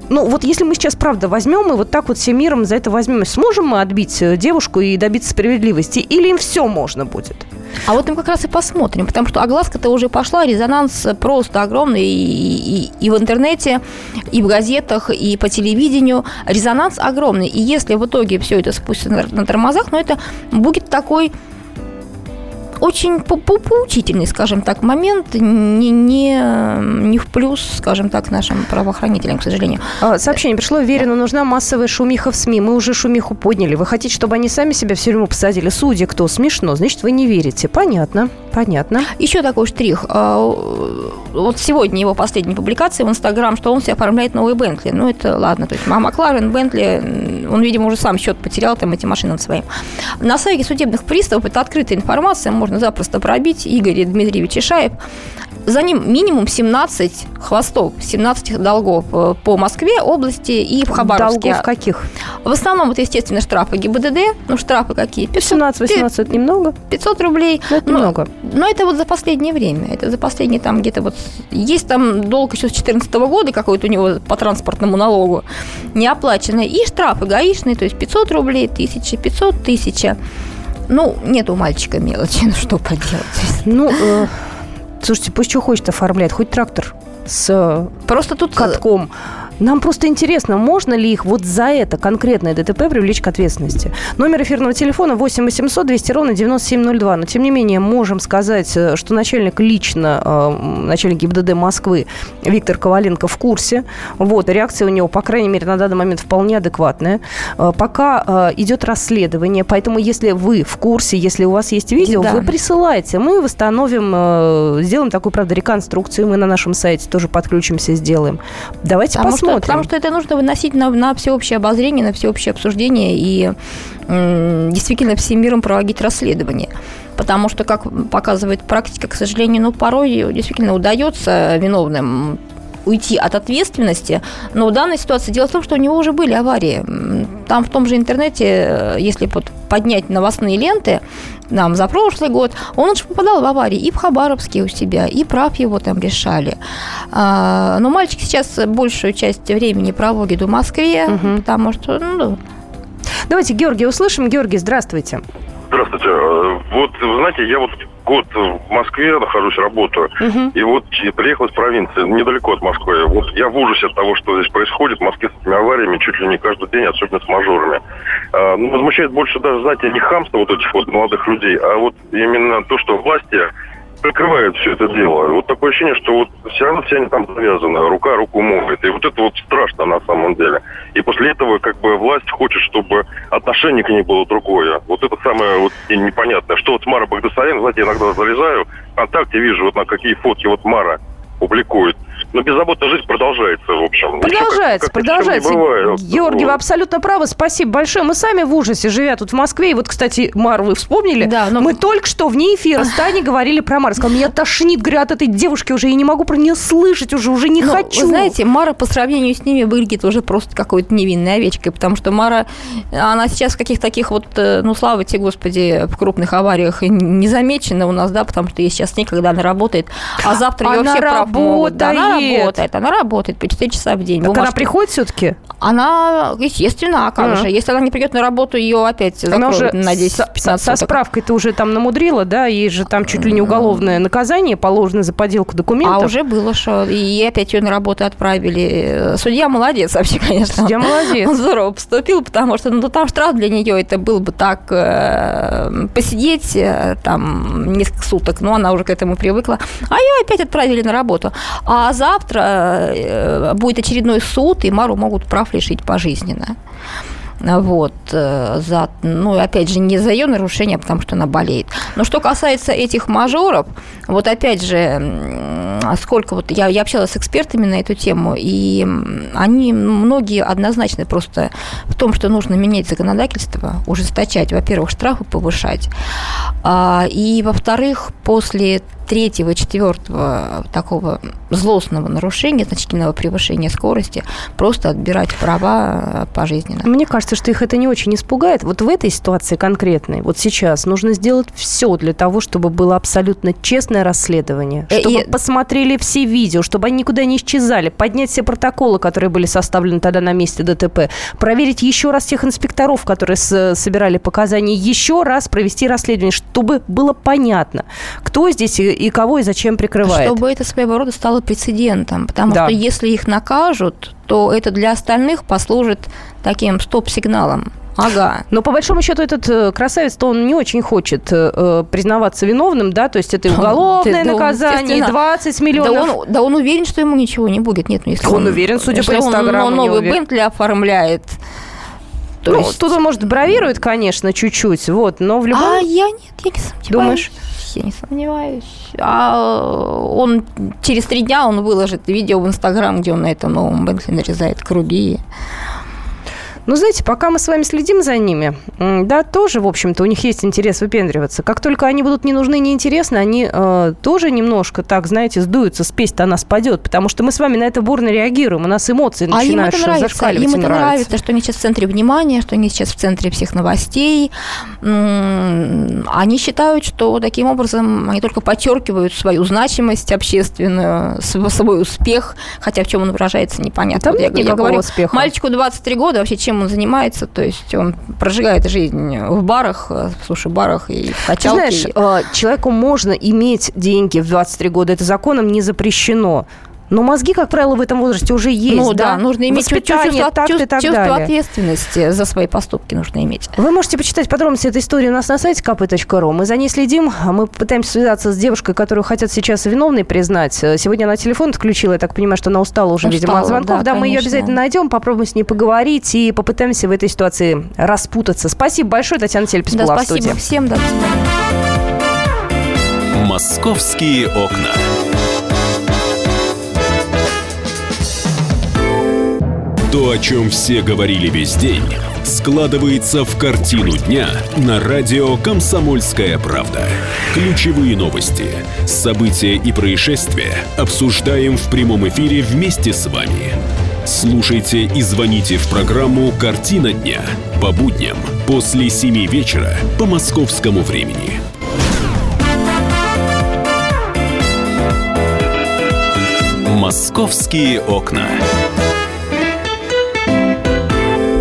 [SPEAKER 2] Ну, вот если мы сейчас, правда, возьмем и вот так вот всем миром за это возьмем, сможем мы отбить э, девушку и добиться справедливости? Или им все можно будет?
[SPEAKER 4] А вот мы как раз и посмотрим, потому что огласка-то уже пошла, резонанс просто огромный и, и, и в интернете, и в газетах, и по телевидению. Резонанс огромный. И если в итоге все это спустится на, на тормозах, ну, это будет такой очень поучительный, скажем так, момент, не, не, не в плюс, скажем так, нашим правоохранителям, к сожалению.
[SPEAKER 2] А, сообщение пришло. Верину нужна массовая шумиха в СМИ. Мы уже шумиху подняли. Вы хотите, чтобы они сами себя в тюрьму посадили? Судьи кто? Смешно. Значит, вы не верите. Понятно. Понятно.
[SPEAKER 4] Еще такой штрих. А, вот сегодня его последняя публикация в Инстаграм, что он себе оформляет новый Бентли. Ну, это ладно. То есть мама Кларен, Бентли, он, видимо, уже сам счет потерял там этим машинам своим. На сайте судебных приставов это открытая информация, можно запросто пробить. Игорь Дмитриевич Ишаев. За ним минимум 17 хвостов, 17 долгов э, по Москве, области и в Хабаровске.
[SPEAKER 2] Долгов каких?
[SPEAKER 4] В основном, вот, естественно, штрафы ГИБДД. Ну, штрафы какие?
[SPEAKER 2] 17-18 это немного?
[SPEAKER 4] 500 рублей.
[SPEAKER 2] Но это
[SPEAKER 4] но,
[SPEAKER 2] немного.
[SPEAKER 4] Но это вот за последнее время. Это за последние там где-то вот... Есть там долг еще с 2014 года какой-то у него по транспортному налогу неоплаченный. И штрафы гаишные, то есть 500 рублей, 1000, 500, 1000. Ну, нет у мальчика мелочи, [LAUGHS] ну что поделать.
[SPEAKER 2] Ну, э, слушайте, пусть что хочет оформляет, хоть трактор с
[SPEAKER 4] Просто тут
[SPEAKER 2] катком. Нам просто интересно, можно ли их вот за это конкретное ДТП привлечь к ответственности. Номер эфирного телефона 8 800 200 ровно 9702. Но, тем не менее, можем сказать, э, что начальник лично, э, начальник ГИБДД Москвы Виктор Коваленко в курсе. Вот, реакция у него, по крайней мере, на данный момент вполне адекватная. Э, пока идет расследование, поэтому если вы в курсе, если у вас есть видео, да. вы присылайте. Мы восстановим, сделаем такую, правда, реконструкцию. Мы на нашем сайте тоже подключимся, сделаем. Давайте
[SPEAKER 4] потому
[SPEAKER 2] посмотрим.
[SPEAKER 4] Что, потому что это нужно выносить на, на всеобщее обозрение, на всеобщее обсуждение и м, действительно всем миром проводить расследование. Потому что, как показывает практика, к сожалению, ну, порой действительно удается виновным уйти от ответственности, но в данной ситуации дело в том, что у него уже были аварии. Там в том же интернете, если вот поднять новостные ленты, нам за прошлый год, он уже попадал в аварии и в Хабаровске у себя, и прав его там решали. А, но мальчик сейчас большую часть времени проводит в Москве, угу. потому что, ну...
[SPEAKER 2] Давайте Георгий услышим. Георгий, здравствуйте.
[SPEAKER 6] Здравствуйте. Э, вот, вы знаете, я вот год в Москве нахожусь, работаю. Угу. И вот приехал из провинции, недалеко от Москвы. Вот я в ужасе от того, что здесь происходит в Москве с этими авариями чуть ли не каждый день, особенно с мажорами. А, ну, возмущает больше даже, знаете, не хамство вот этих вот молодых людей, а вот именно то, что власти прикрывают все это дело. Вот такое ощущение, что вот все равно все они там завязаны, рука руку моет. И вот это вот страшно на самом деле. И после этого как бы власть хочет, чтобы отношение к ней было другое. Вот это самое вот непонятное. Что вот Мара Багдасарян, знаете, иногда залезаю, ВКонтакте вижу, вот на какие фотки вот Мара публикует. Но беззаботная жизнь продолжается, в общем.
[SPEAKER 2] Продолжается,
[SPEAKER 6] как, как
[SPEAKER 2] продолжается.
[SPEAKER 6] Бывает.
[SPEAKER 2] Георгий,
[SPEAKER 6] вот.
[SPEAKER 2] вы абсолютно правы. Спасибо большое. Мы сами в ужасе, живя тут в Москве. И вот, кстати, Мар, вы вспомнили?
[SPEAKER 4] Да, но...
[SPEAKER 2] Мы только что вне эфира с Таней говорили про Мар. Сказал, меня тошнит, говорю, от этой девушки уже. Я не могу про нее слышать уже, уже не
[SPEAKER 4] Но,
[SPEAKER 2] хочу.
[SPEAKER 4] Вы знаете, Мара по сравнению с ними выглядит уже просто какой-то невинной овечкой, потому что Мара, она сейчас в каких-то таких вот, э, ну, слава тебе, Господи, в крупных авариях не замечена у нас, да, потому что ей сейчас некогда она работает, а завтра ее
[SPEAKER 2] она
[SPEAKER 4] все прав могут. Да, она
[SPEAKER 2] работает.
[SPEAKER 4] она работает по 4 часа в день.
[SPEAKER 2] Так она
[SPEAKER 4] Бумажки.
[SPEAKER 2] приходит все-таки?
[SPEAKER 4] Она, естественно, а как
[SPEAKER 2] А.
[SPEAKER 4] же, если она не придет на работу, ее опять
[SPEAKER 2] Она
[SPEAKER 4] закроют
[SPEAKER 2] уже
[SPEAKER 4] на
[SPEAKER 2] со,
[SPEAKER 4] 10-15
[SPEAKER 2] со- справкой ты уже там намудрила, да? Ей же там чуть ли не уголовное наказание положено за подделку документов.
[SPEAKER 4] А уже было, что и опять ее на работу отправили. Судья молодец вообще, конечно.
[SPEAKER 2] Судья молодец. [LAUGHS]
[SPEAKER 4] Он здорово поступил, потому что ну, там штраф для нее это был бы так э, посидеть э, там несколько суток, но она уже к этому привыкла. А ее опять отправили на работу. А завтра э, будет очередной суд, и Мару могут прав лишить пожизненно. Вот, э, за, ну, опять же, не за ее нарушение, а потому что она болеет. Но что касается этих мажоров, вот опять же, сколько вот, я, я общалась с экспертами на эту тему, и они, многие однозначно просто в том, что нужно менять законодательство, ужесточать, во-первых, штрафы повышать, а, и, во-вторых, после третьего, четвертого такого злостного нарушения, значительного превышения скорости, просто отбирать права э, пожизненно.
[SPEAKER 2] Мне кажется, что их это не очень испугает. Вот в этой ситуации конкретной, вот сейчас, нужно сделать все для того, чтобы было абсолютно честное расследование,
[SPEAKER 4] Э,
[SPEAKER 2] чтобы
[SPEAKER 4] и-
[SPEAKER 2] посмотрели все видео, чтобы они никуда не исчезали, поднять все протоколы, которые были составлены тогда на месте ДТП, проверить еще раз тех инспекторов, которые собирали показания, еще раз провести расследование, чтобы было понятно, кто здесь и, кого и зачем прикрывает.
[SPEAKER 4] Чтобы это своего рода стало прецедентом. Потому
[SPEAKER 2] Да.
[SPEAKER 4] что если их накажут, то это для остальных послужит таким стоп-сигналом. Ага.
[SPEAKER 2] Но по большому счету этот э, красавец-то он не очень хочет э, э, признаваться виновным, да, то есть это
[SPEAKER 4] Да,
[SPEAKER 2] уголовное
[SPEAKER 4] да, он,
[SPEAKER 2] наказание,
[SPEAKER 4] естественно.
[SPEAKER 2] 20
[SPEAKER 4] Да
[SPEAKER 2] миллионов.
[SPEAKER 4] он, да он уверен, что ему ничего не будет. Нет, ну если
[SPEAKER 2] Он уверен, судя по
[SPEAKER 4] он
[SPEAKER 2] Инстаграму, не
[SPEAKER 4] новый. Бентли оформляет. То
[SPEAKER 2] ну,
[SPEAKER 4] есть-
[SPEAKER 2] тут он, может, бравирует, конечно, чуть-чуть, вот, но в любом...
[SPEAKER 4] А я нет, я не сомневаюсь.
[SPEAKER 2] Думаешь?
[SPEAKER 4] Я не сомневаюсь. А он через три дня он выложит видео в Инстаграм, где он на этом новом Бентли нарезает круги.
[SPEAKER 2] Ну, знаете, пока мы с вами следим за ними, да, тоже, в общем-то, у них есть интерес выпендриваться. Как только они будут не нужны, не интересны, они э, тоже немножко, так, знаете, сдуются, спесь-то она спадет, потому что мы с вами на это бурно реагируем, у нас эмоции
[SPEAKER 4] А им
[SPEAKER 2] начинают
[SPEAKER 4] это нравится.
[SPEAKER 2] зашкаливать.
[SPEAKER 4] Им это нравится, что они сейчас в центре внимания, что они сейчас в центре всех новостей. Они считают, что таким образом они только подчеркивают свою значимость общественную, св- свой успех, хотя в чем он выражается, непонятно.
[SPEAKER 2] Там
[SPEAKER 4] Вот я,
[SPEAKER 2] нет
[SPEAKER 4] я
[SPEAKER 2] никакого
[SPEAKER 4] говорю,
[SPEAKER 2] успеха.
[SPEAKER 4] мальчику 23 года, вообще чем он занимается? То есть он прожигает жизнь в барах, э, в суши-барах и в
[SPEAKER 2] Ты
[SPEAKER 4] качалке.
[SPEAKER 2] знаешь, э, человеку можно иметь деньги в 23 года, это законом не запрещено. Но мозги, как правило, в этом возрасте уже есть,
[SPEAKER 4] ну да, нужно иметь чувство,
[SPEAKER 2] Воспитание,
[SPEAKER 4] чувство,
[SPEAKER 2] такт и так
[SPEAKER 4] чувство
[SPEAKER 2] далее.
[SPEAKER 4] ответственности за свои поступки нужно иметь.
[SPEAKER 2] Вы можете почитать подробности этой истории у нас на сайте kp.ru. Мы за ней следим. Мы пытаемся связаться с девушкой, которую хотят сейчас виновной признать. Сегодня она телефон отключила. Я так понимаю, что она устала уже, видимо, от
[SPEAKER 4] Устала,
[SPEAKER 2] звонков.
[SPEAKER 4] да,
[SPEAKER 2] Да, мы ее
[SPEAKER 4] конечно.
[SPEAKER 2] обязательно найдем, попробуем с ней поговорить и попытаемся в этой ситуации распутаться. Спасибо большое, Татьяна Тельпес
[SPEAKER 4] Да,
[SPEAKER 2] была в
[SPEAKER 4] спасибо
[SPEAKER 2] студии.
[SPEAKER 4] всем, до свидания.
[SPEAKER 1] «Московские окна». То, о чем все говорили весь день, складывается в картину дня на радио «Комсомольская правда». Ключевые новости, события и происшествия обсуждаем в прямом эфире вместе с вами. Слушайте и звоните в программу «Картина дня» по будням после 7 вечера по московскому времени. «Московские окна».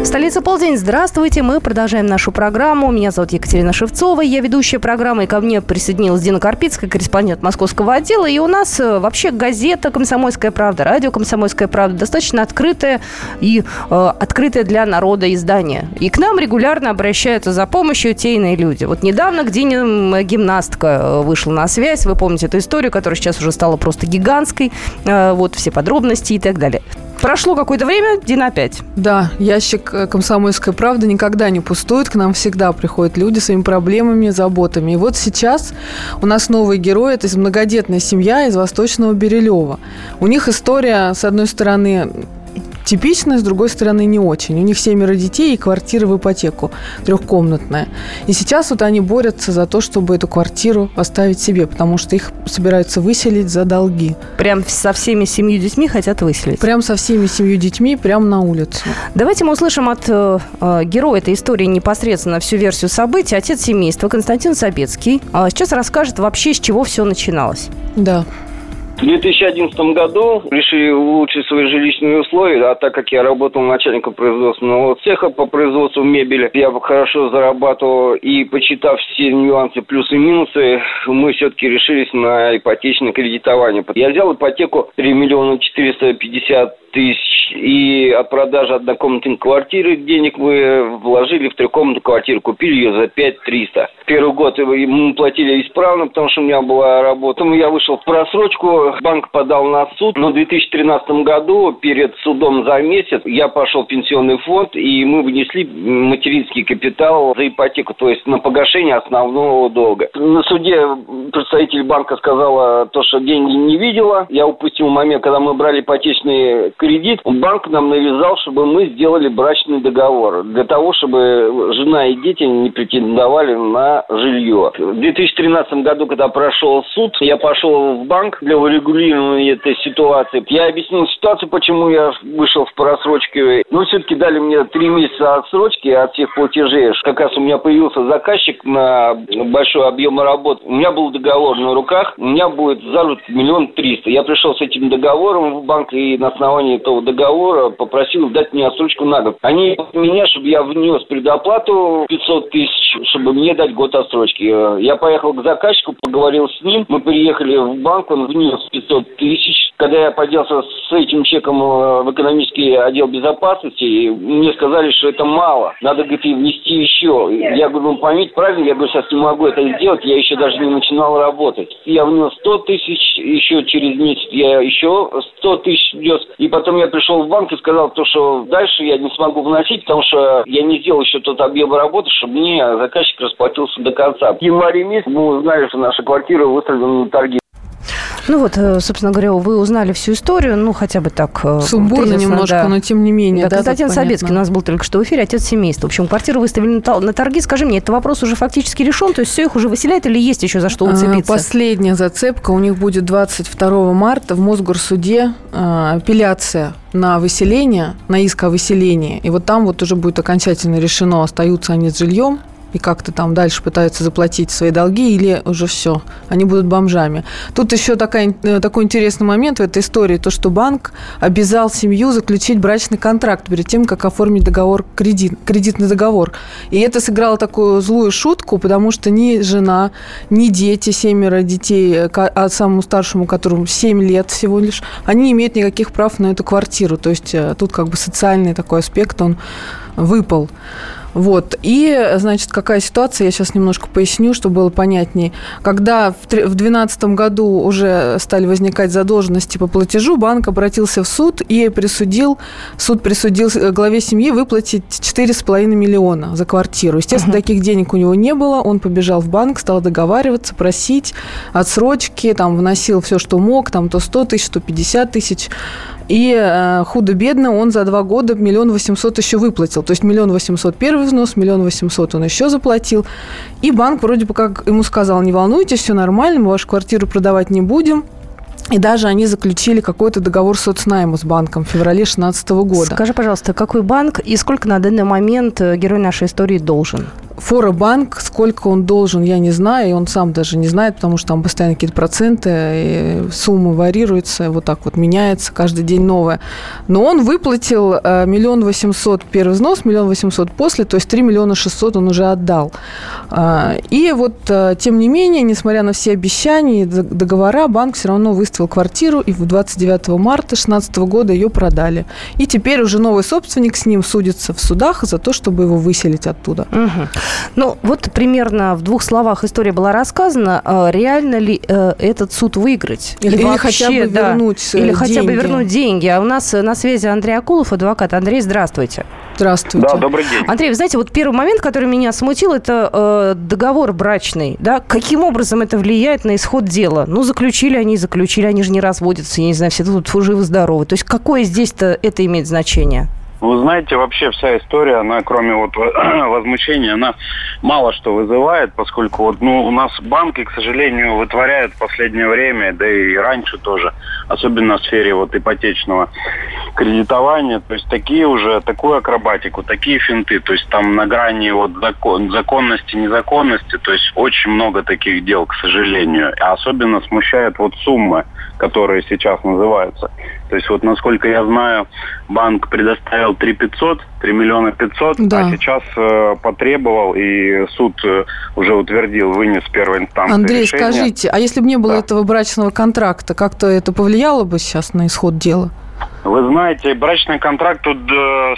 [SPEAKER 2] Столица полдень. Здравствуйте. Мы продолжаем нашу программу. Меня зовут Екатерина Шевцова. Я ведущая программы. И ко мне присоединилась Дина Карпицкая, корреспондент московского отдела. И у нас э, вообще газета «Комсомольская правда», радио «Комсомольская правда» достаточно открытое и э, открытое для народа издание. И к нам регулярно обращаются за помощью те иные люди. Вот недавно к Дине гимнастка э, вышла на связь. Вы помните эту историю, которая сейчас уже стала просто гигантской. Э, Вот все подробности и так далее. Прошло какое-то время, Дин опять.
[SPEAKER 7] Да, ящик э, «Комсомольская правда» никогда не пустует. К нам всегда приходят люди своими проблемами, заботами. И вот сейчас у нас новый герой. Это многодетная семья из Восточного Берилева. У них история, с одной стороны, типичная, с другой стороны, не очень. У них семеро детей и квартира в ипотеку трехкомнатная. И сейчас вот они борются за то, чтобы эту квартиру оставить себе, потому что их собираются выселить за долги.
[SPEAKER 2] Прям со всеми семью детьми хотят выселить?
[SPEAKER 7] Прям со всеми семью детьми, прям на улицу.
[SPEAKER 2] Давайте мы услышим от э, э героя этой истории непосредственно всю версию событий. Отец семейства Константин Собецкий а сейчас расскажет вообще, с чего все начиналось.
[SPEAKER 7] Да.
[SPEAKER 8] В 2011 году решили улучшить свои жилищные условия, а так как я работал начальником производственного цеха по производству мебели, я хорошо зарабатывал и почитав все нюансы, плюсы и минусы, мы все-таки решились на ипотечное кредитование. Я взял ипотеку 3 миллиона 450 тысяч. И от продажи однокомнатной квартиры денег мы вложили в трехкомнатную квартиру. Купили ее за 5 300. Первый год мы платили исправно, потому что у меня была работа. Я вышел в просрочку, банк подал на суд. Но в 2013 году, перед судом за месяц, я пошел в пенсионный фонд, и мы внесли материнский капитал за ипотеку, то есть на погашение основного долга. На суде представитель банка сказала то, что деньги не видела. Я упустил момент, когда мы брали ипотечный кредит, банк нам навязал, чтобы мы сделали брачный договор для того, чтобы жена и дети не претендовали на жилье. В 2013 году, когда прошел суд, я пошел в банк для урегулирования этой ситуации. Я объяснил ситуацию, почему я вышел в просрочке. Но все-таки дали мне три месяца отсрочки от всех платежей. Как раз у меня появился заказчик на большой объем работ. У меня был договор на руках, у меня будет заработок миллион триста. Я пришел с этим договором в банк и на основании этого договора попросил дать мне отсрочку на год. Они меня, чтобы я внес предоплату 500 тысяч, чтобы мне дать год отсрочки. Я поехал к заказчику, поговорил с ним, мы приехали в банк, он внес 500 тысяч. Когда я поделся с этим чеком э, в экономический отдел безопасности, мне сказали, что это мало, надо, говорит, внести еще. Я говорю, ну поймите правильно, я говорю, сейчас не могу это сделать, я еще даже не начинал работать. Я внес 100 тысяч, еще через месяц я еще 100 тысяч внес, и потом я пришел в банк и сказал, то, что дальше я не смогу вносить, потому что я не сделал еще тот объем работы, чтобы мне заказчик расплатился до конца. В январе месяце мы узнали, что наша квартира выставлена на торги.
[SPEAKER 2] Ну вот, э, собственно говоря, вы узнали всю историю, ну хотя бы так.
[SPEAKER 7] Э, Сумбурно немножко, да. но тем не менее.
[SPEAKER 2] Да, да Константин Собецкий у нас был только что в эфире, отец семейства. В общем, квартиру выставили на торги. Скажи мне, это вопрос уже фактически решен? То есть все их уже выселяют или есть еще за что а, уцепиться?
[SPEAKER 7] Последняя зацепка у них будет 22 марта в Мосгорсуде а, апелляция на выселение, на иск о выселении. И вот там вот уже будет окончательно решено, остаются они с жильем и как-то там дальше пытаются заплатить свои долги, или уже все, они будут бомжами. Тут еще такая, э, такой интересный момент в этой истории, то, что банк обязал семью заключить брачный контракт перед тем, как оформить договор, кредит, кредитный договор. И это сыграло такую злую шутку, потому что ни жена, ни дети, семеро детей, э, а самому старшему, которому 7 лет всего лишь, они не имеют никаких прав на эту квартиру. То есть э, тут как бы социальный такой аспект, он выпал. Вот. И, значит, какая ситуация, я сейчас немножко поясню, чтобы было понятнее. Когда в 2012 году уже стали возникать задолженности по платежу, банк обратился в суд и присудил, суд присудил главе семьи выплатить 4,5 миллиона за квартиру. Естественно, uh-huh. таких денег у него не было. Он побежал в банк, стал договариваться, просить отсрочки, там вносил все, что мог, там то 100 тысяч, то 50 тысяч. И э, худо-бедно он за два года миллион восемьсот еще выплатил. То есть миллион восемьсот первый взнос, миллион восемьсот он еще заплатил. И банк вроде бы как ему сказал, не волнуйтесь, все нормально, мы вашу квартиру продавать не будем. И даже они заключили какой-то договор соцнайма с банком в феврале 2016 года.
[SPEAKER 2] Скажи, пожалуйста, какой банк и сколько на данный момент э, герой нашей истории должен?
[SPEAKER 7] Форобанк, сколько он должен, я не знаю, и он сам даже не знает, потому что там постоянно какие-то проценты, суммы варьируются, вот так вот меняется, каждый день новое. Но он выплатил э, миллион восемьсот первый взнос, миллион восемьсот после, то есть три миллиона шестьсот он уже отдал. А, и вот, э, тем не менее, несмотря на все обещания и договора, банк все равно выставил квартиру, и 29 марта 2016 года ее продали. И теперь уже новый собственник с ним судится в судах за то, чтобы его выселить оттуда.
[SPEAKER 2] Угу. Ну, вот примерно в двух словах история была рассказана. А реально ли э, этот суд выиграть?
[SPEAKER 7] Или, или хотя бы
[SPEAKER 2] да,
[SPEAKER 7] вернуть
[SPEAKER 2] Или
[SPEAKER 7] деньги.
[SPEAKER 2] хотя бы вернуть деньги. А у нас на связи Андрей Акулов, адвокат. Андрей, здравствуйте.
[SPEAKER 7] Здравствуйте.
[SPEAKER 9] Да, добрый день.
[SPEAKER 2] Андрей, вы знаете, вот первый момент, который меня смутил, это э, договор брачный. Да? Каким образом это влияет на исход дела? Ну, заключили они, заключили, они же не разводятся, я не знаю, все тут живы-здоровы. То есть какое здесь-то это имеет значение?
[SPEAKER 9] Вы знаете, вообще вся история, она кроме вот [CLEARS THROAT] возмущения, она мало что вызывает, поскольку вот, ну, у нас банки, к сожалению, вытворяют в последнее время, да и раньше тоже, особенно в сфере вот ипотечного кредитования, то есть такие уже, такую акробатику, такие финты, то есть там на грани вот закон, законности, незаконности, то есть очень много таких дел, к сожалению. А особенно смущает вот суммы, которые сейчас называются. То есть вот насколько я знаю, банк предоставил 3 500, 3 миллиона 500,
[SPEAKER 7] Да.
[SPEAKER 9] а сейчас э, потребовал, и суд э, уже утвердил, вынес первой инстанции
[SPEAKER 7] Андрей,
[SPEAKER 9] решение.
[SPEAKER 7] скажите, а если бы не было
[SPEAKER 9] Да.
[SPEAKER 7] этого брачного контракта, как-то это повлияло бы сейчас на исход дела?
[SPEAKER 9] Вы знаете, брачный контракт тут э,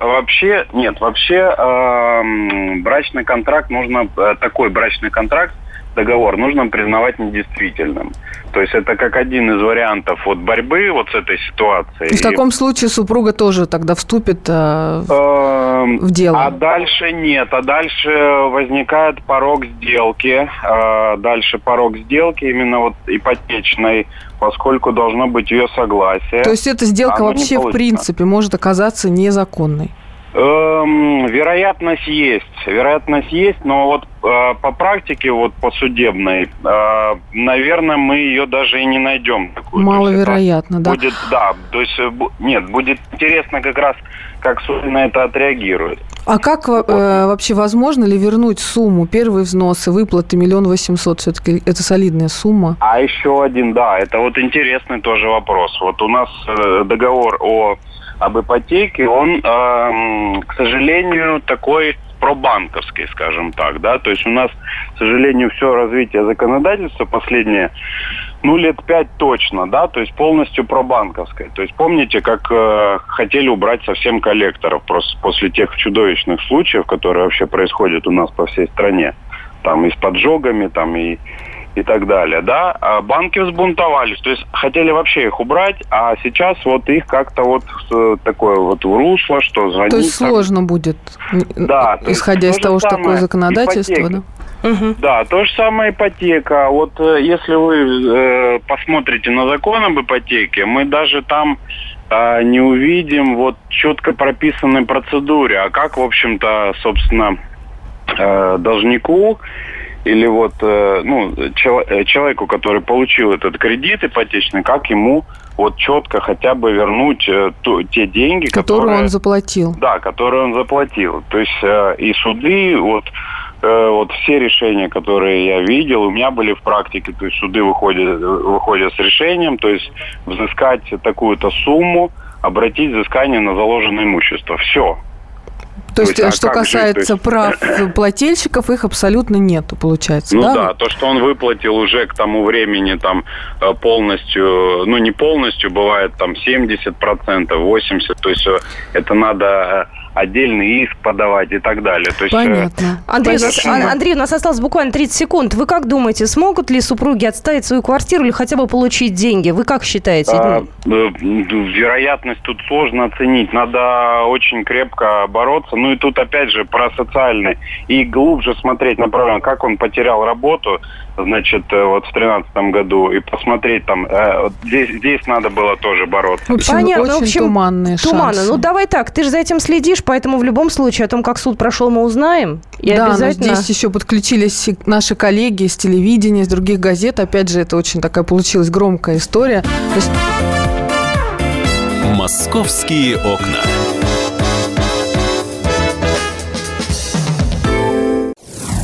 [SPEAKER 9] вообще нет, вообще э, брачный контракт нужно э, такой брачный контракт договор нужно признавать недействительным. То есть это как один из вариантов вот борьбы вот с этой ситуацией.
[SPEAKER 7] И в таком случае супруга тоже тогда вступит э,
[SPEAKER 9] Эм,
[SPEAKER 7] в дело.
[SPEAKER 9] А дальше нет, а дальше возникает порог сделки, э, дальше порог сделки именно вот ипотечной, поскольку должно быть ее согласие.
[SPEAKER 7] То есть эта сделка
[SPEAKER 9] Оно
[SPEAKER 7] вообще в принципе может оказаться незаконной.
[SPEAKER 9] Эм, вероятность есть, вероятность есть, но вот э, по практике, вот по судебной, э, наверное, мы ее даже и не найдем. такую.
[SPEAKER 7] Маловероятно, да.
[SPEAKER 9] Будет, да, то есть э, нет, будет интересно как раз, как суд на это отреагирует.
[SPEAKER 7] А как э, вообще возможно ли вернуть сумму, первые взносы, выплаты миллион восемьсот? Все-таки это солидная сумма.
[SPEAKER 9] А еще один, да, это вот интересный тоже вопрос. Вот у нас э, договор о об ипотеке, он, эм, к сожалению, такой пробанковский, скажем так, да, то есть у нас, к сожалению, все развитие законодательства последнее, ну, лет пять точно, да, то есть полностью пробанковское. То есть помните, как э, хотели убрать совсем коллекторов просто после тех чудовищных случаев, которые вообще происходят у нас по всей стране, там и с поджогами, там и и так далее, да, а банки взбунтовались, то есть хотели вообще их убрать, а сейчас вот их как-то вот э, такое вот в русло, что звонить.
[SPEAKER 7] То есть сложно будет,
[SPEAKER 9] Да,
[SPEAKER 7] исходя из
[SPEAKER 9] то же
[SPEAKER 7] того, что такое законодательство,
[SPEAKER 9] ипотека.
[SPEAKER 7] да?
[SPEAKER 9] Да, то же самое ипотека. Вот э, если вы э, посмотрите на закон об ипотеке, мы даже там э, не увидим вот четко прописанной процедуре, а как, в общем-то, собственно, э, должнику или вот э, ну, э, человеку, который получил этот кредит ипотечный, как ему вот четко хотя бы вернуть э, ту- те деньги,
[SPEAKER 7] Которую
[SPEAKER 9] которые...
[SPEAKER 7] он заплатил.
[SPEAKER 9] Да, которые он заплатил. То есть и суды, вот, вот все решения, которые я видел, у меня были в практике, то есть суды выходят, выходят с решением, то есть взыскать такую-то сумму, обратить взыскание на заложенное имущество. Все.
[SPEAKER 7] То есть,
[SPEAKER 9] а
[SPEAKER 7] что
[SPEAKER 9] как же,
[SPEAKER 7] касается
[SPEAKER 9] есть- [LAUGHS]
[SPEAKER 7] прав плательщиков, их абсолютно нету, получается,
[SPEAKER 9] Ну
[SPEAKER 7] да?
[SPEAKER 9] да? то, что он выплатил уже к тому времени там э, полностью, ну не полностью, бывает там 70%, 80%, то есть э, это надо э, отдельный иск подавать и так далее. То есть, э,
[SPEAKER 7] Понятно.
[SPEAKER 2] Андрей, у нас,
[SPEAKER 7] Спасибо.
[SPEAKER 2] Ан- Андрей, у нас осталось буквально 30 секунд. Вы как думаете, смогут ли супруги отставить свою квартиру или хотя бы получить деньги? Вы как считаете?
[SPEAKER 9] А, э, вероятность тут сложно оценить. Надо очень крепко бороться. Ну и тут опять же про социальный. И глубже смотреть на проблему, как он потерял работу, значит, э, вот в тринадцатом году, и посмотреть там, э, вот здесь, здесь надо было тоже бороться.
[SPEAKER 7] В общем,
[SPEAKER 2] Понятно,
[SPEAKER 7] очень
[SPEAKER 2] в общем,
[SPEAKER 7] туманные
[SPEAKER 2] Туманно.
[SPEAKER 7] шансы.
[SPEAKER 2] Ну, давай так, ты же за этим следишь, поэтому в любом случае о том, как суд прошел, мы узнаем. И
[SPEAKER 7] да, но
[SPEAKER 2] обязательно...
[SPEAKER 7] здесь еще подключились наши коллеги из телевидения, из других газет. Опять же, это очень такая получилась громкая история.
[SPEAKER 1] «Московские окна».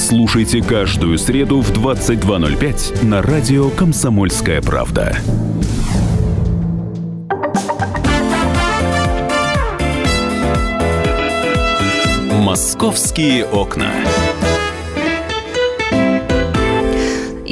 [SPEAKER 1] Слушайте каждую среду в 22.05 на радио «Комсомольская правда». «Московские окна».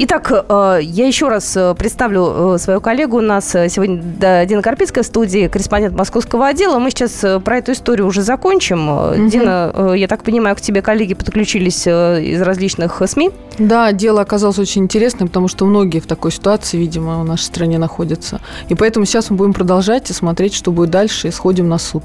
[SPEAKER 2] Итак, э, я еще раз э, представлю э, свою коллегу. У нас сегодня Дина Карпицкая в студии, корреспондент московского отдела. Мы сейчас про эту историю уже закончим. Угу. Дина, я так понимаю, к тебе коллеги подключились из различных СМИ?
[SPEAKER 7] Да, дело оказалось очень интересным, потому что многие в такой ситуации, видимо, в нашей стране находятся. И поэтому сейчас мы будем продолжать и смотреть, что будет дальше, и сходим на суд.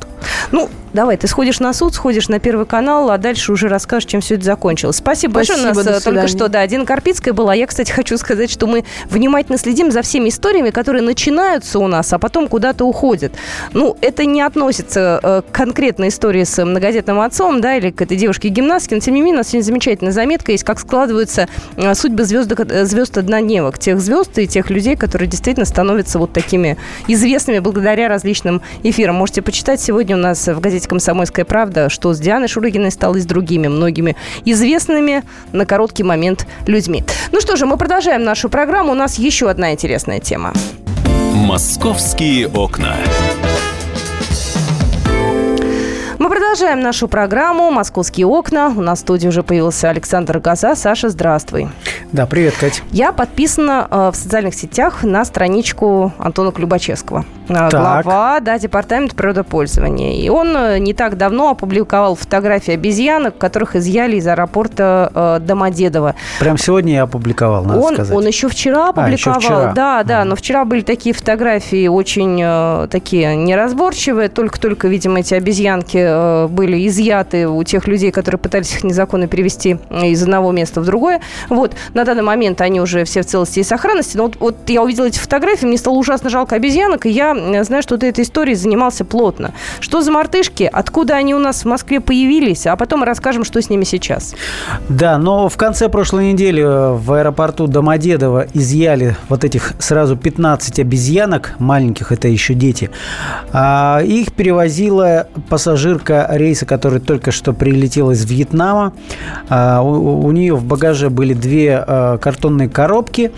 [SPEAKER 2] Ну, давай, ты сходишь на суд, сходишь на Первый канал, а дальше уже расскажешь, чем все это закончилось. Спасибо, Спасибо большое. У нас только что, да, Дина Карпицкая была. Я, кстати, кстати, хочу сказать, что мы внимательно следим за всеми историями, которые начинаются у нас, а потом куда-то уходят. Ну, это не относится э, к конкретной истории с многодетным отцом, да, или к этой девушке-гимнастке, но, тем не менее, у нас сегодня замечательная заметка есть, как складываются э, судьбы звезд, э, звезд однодневок, тех звезд и тех людей, которые действительно становятся вот такими известными благодаря различным эфирам. Можете почитать сегодня у нас в газете «Комсомольская правда», что с Дианой Шурыгиной стало и с другими многими известными на короткий момент людьми. Ну что же, мы мы продолжаем нашу программу. У нас еще одна интересная тема.
[SPEAKER 1] «Московские окна».
[SPEAKER 2] Продолжаем нашу программу «Московские окна». У нас в студии уже появился Александр Газа. Саша, здравствуй.
[SPEAKER 10] Да, привет, Кать.
[SPEAKER 2] Я подписана э, в социальных сетях на страничку Антона Клюбачевского. Э, глава да, Департамента природопользования. И он э, не так давно опубликовал фотографии обезьянок, которых изъяли из аэропорта э, Домодедово.
[SPEAKER 10] Прям сегодня я опубликовал, надо
[SPEAKER 2] он,
[SPEAKER 10] сказать.
[SPEAKER 2] Он еще вчера опубликовал. А, еще вчера. Да, да, но вчера были такие фотографии очень э, такие неразборчивые. Только-только, видимо, эти обезьянки э, были изъяты у тех людей, которые пытались их незаконно перевести из одного места в другое. Вот. На данный момент они уже все в целости и сохранности. Но вот, вот я увидела эти фотографии, мне стало ужасно жалко обезьянок, и я знаю, что ты этой историей занимался плотно. Что за мартышки? Откуда они у нас в Москве появились? А потом расскажем, что с ними сейчас.
[SPEAKER 10] Да, но в конце прошлой недели э, в аэропорту Домодедово изъяли вот этих сразу 15 обезьянок, маленьких, это еще дети. А их перевозила пассажирка рейса, который только что прилетел из Вьетнама. А у, нее в багаже были две э, картонные коробки.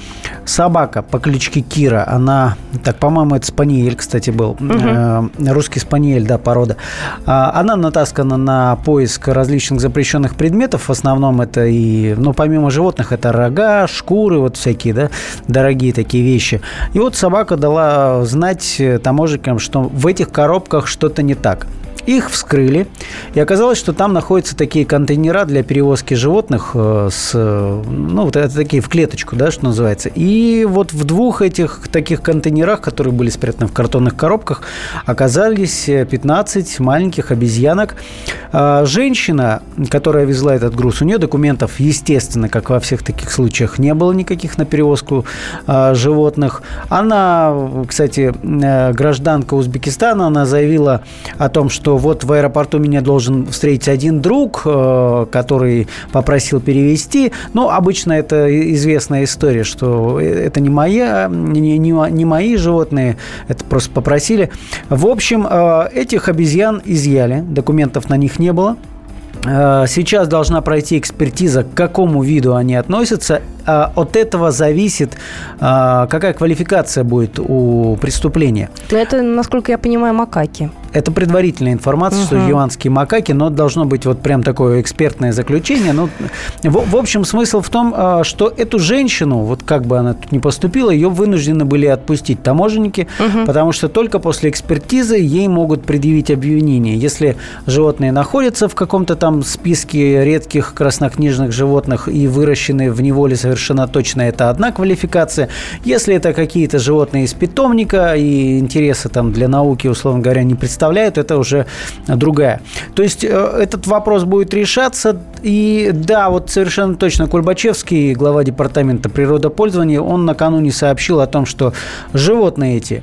[SPEAKER 10] Собака по кличке Кира, она, так, по-моему, это спаниель кстати, был. Угу. Русский спаниель, да, порода. А, она натаскана на поиск различных запрещенных предметов. В основном это и, ну, помимо животных, это рога, шкуры, вот всякие, да, дорогие такие вещи. И вот собака дала знать таможенникам, что в этих коробках что-то не так. Их вскрыли, и оказалось, что там находятся такие контейнера для перевозки животных э, с, ну, вот это такие в клеточку, да, что называется. И вот в двух этих таких контейнерах, которые были спрятаны в картонных коробках, оказались 15 маленьких обезьянок. Женщина, которая везла этот груз, у нее документов, естественно, как во всех таких случаях, не было никаких на перевозку животных. Она, кстати, э, гражданка Узбекистана, она заявила о том, что вот в аэропорту меня должен встретить один друг, э, который попросил перевести. Но обычно это известная история, что это не, моя, не, не, не мои животные, это просто попросили. В общем, э, этих обезьян изъяли, документов на них не было. Э, сейчас должна пройти экспертиза, к какому виду они относятся. От этого зависит, какая квалификация будет у преступления.
[SPEAKER 2] Это, насколько я понимаю, макаки.
[SPEAKER 10] Это предварительная информация, угу. что юанские макаки, но должно быть вот прям такое экспертное заключение. Ну, в, в общем, смысл в том, а, что эту женщину, вот как бы она тут не поступила, ее вынуждены были отпустить таможенники, угу. потому что только после экспертизы ей могут предъявить обвинение. Если животные находятся в каком-то там списке редких краснокнижных животных и выращены в неволе совершенно точно, это одна квалификация. Если это какие-то животные из питомника и интересы там для науки, условно говоря, не представляют, это уже другая. То есть э, этот вопрос будет решаться. И да, вот совершенно точно Кульбачевский, глава департамента природопользования, он накануне сообщил о том, что животные эти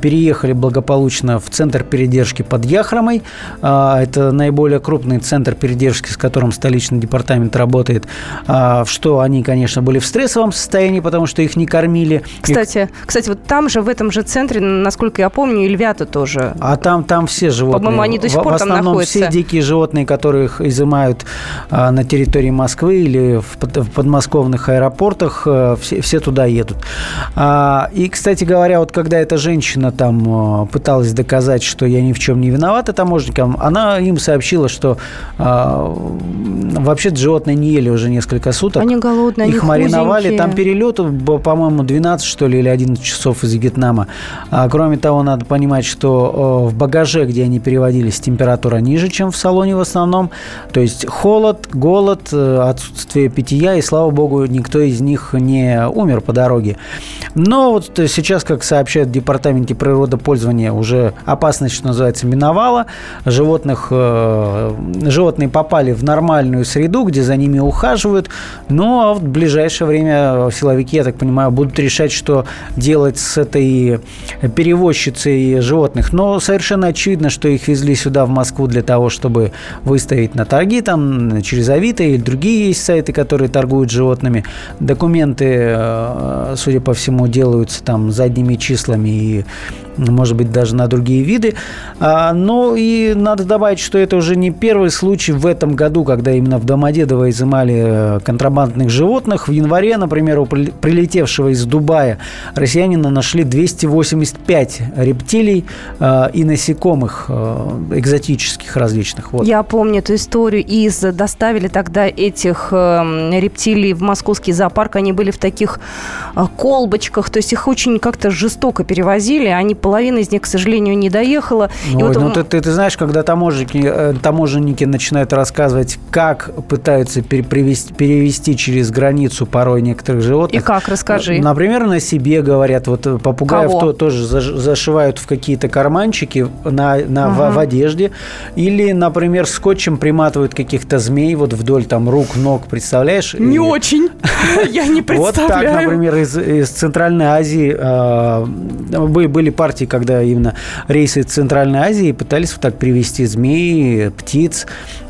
[SPEAKER 10] переехали благополучно в центр передержки под Яхромой. Э, это наиболее крупный центр передержки, с которым столичный департамент работает. В что они, конечно, были в стрессовом состоянии, потому что их не кормили.
[SPEAKER 2] Кстати, и... кстати, вот там же, в этом же центре, насколько я помню, и львята тоже.
[SPEAKER 10] А там, там все животные.
[SPEAKER 2] По-моему, они до сих пор
[SPEAKER 10] в, там
[SPEAKER 2] основном
[SPEAKER 10] все дикие животные, которых изымают на территории Москвы или в, под, в подмосковных аэропортах, все, все туда едут. А, и, кстати говоря, вот когда эта женщина там а, пыталась доказать, что я ни в чем не виновата таможенникам, она им сообщила, что а, вообще-то животные не ели уже несколько суток.
[SPEAKER 2] Они голодные,
[SPEAKER 10] Их
[SPEAKER 2] они
[SPEAKER 10] мариновали.
[SPEAKER 2] худенькие.
[SPEAKER 10] Там перелет, по-моему, 12, что ли, или 11 часов из Вьетнама. А, кроме того, надо понимать, что в багаже, где они переводились, температура ниже, чем в салоне в основном. То есть холод, голод, э, отсутствие питья, и, слава богу, никто из них не умер по дороге. Но вот сейчас, как сообщают в Департаменте природопользования, уже опасность, что называется, миновала. Животных, э, животные попали в нормальную среду, где за ними ухаживают. Ну, а в ближайшее время силовики, я так понимаю, будут решать, что делать с этой перевозчицей животных. Но совершенно очевидно, что их везли сюда, в Москву, для того, чтобы выставить на торги, там, через Авито или другие есть сайты, которые торгуют животными. Документы, э, судя по всему, делаются там задними числами и может быть, даже на другие виды. А, ну и надо добавить, что это уже не первый случай в этом году, когда именно в Домодедово изымали э, контрабандных животных. В январе, например, у прилетевшего из Дубая россиянина нашли 285 рептилий э, и насекомых э, экзотических различных.
[SPEAKER 2] Вот. Я помню эту историю. Из доставили тогда этих рептилий в московский зоопарк. Они были в таких колбочках, то есть их очень как-то жестоко перевозили. Они половина из них, к сожалению, не доехала.
[SPEAKER 10] Ну, и вот ну ты, ты, ты знаешь, когда таможенники, э, таможенники начинают рассказывать, как пытаются перевести, перевести через границу порой некоторых животных.
[SPEAKER 2] И как, расскажи.
[SPEAKER 10] Например, на себе говорят, вот попугаев то, тоже зашивают в какие-то карманчики на, на, ага. в, в одежде. Или, например, скотчем приматывают каких-то змей вот вдоль там рук, ног, представляешь?
[SPEAKER 2] Не и... очень. [LAUGHS] Я не представляю.
[SPEAKER 10] Вот так, например, из, из Центральной Азии э, были партии когда именно рейсы Центральной Азии пытались вот так привести змеи, птиц.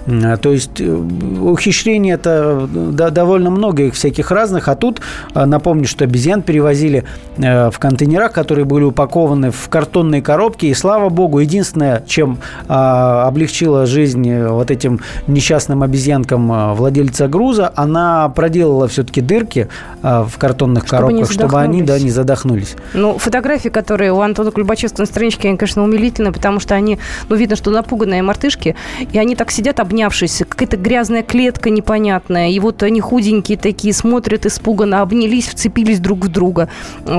[SPEAKER 10] А, то есть э, ухищрений это довольно много их всяких разных. А тут а, напомню, что обезьян перевозили э, в контейнерах, которые были упакованы в картонные коробки. И слава богу, единственное, чем а, облегчила жизнь э, вот этим несчастным обезьянкам владельца груза, она проделала все-таки дырки в картонных чтобы коробках, чтобы они да, не задохнулись.
[SPEAKER 2] Ну, фотографии, которые у Антона Кульбачевского на страничке, они, конечно, умилительны, потому что они, ну, видно, что напуганные мартышки, и они так сидят, обнявшись, какая-то грязная клетка непонятная, и вот они худенькие такие, смотрят испуганно, обнялись, вцепились друг в друга.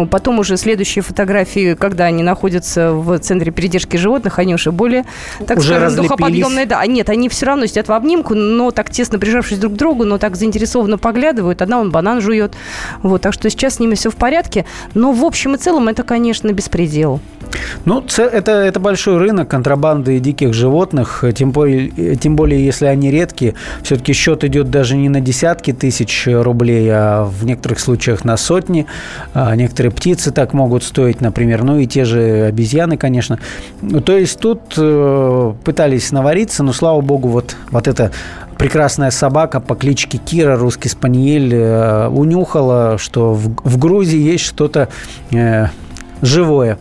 [SPEAKER 2] Потом уже следующие фотографии, когда они находятся в центре передержки животных, они уже более, так
[SPEAKER 10] уже
[SPEAKER 2] скажем, духоподъемные. Да, нет, они все равно сидят в обнимку, но так тесно прижавшись друг к другу, но так заинтересованно поглядывают. Одна он банан жует. Вот, так что сейчас с ними все в порядке. Но в общем и целом это, конечно, беспредел.
[SPEAKER 10] Ну, это, это большой рынок контрабанды диких животных, тем более, тем более если они редкие. Все-таки счет идет даже не на десятки тысяч рублей, а в некоторых случаях на сотни. А некоторые птицы так могут стоить, например, ну и те же обезьяны, конечно. Ну, то есть тут э, пытались навариться, но, слава богу, вот, вот эта прекрасная собака по кличке Кира, русский спаниель, э, унюхала, что в, в Грузии есть что-то э, живое.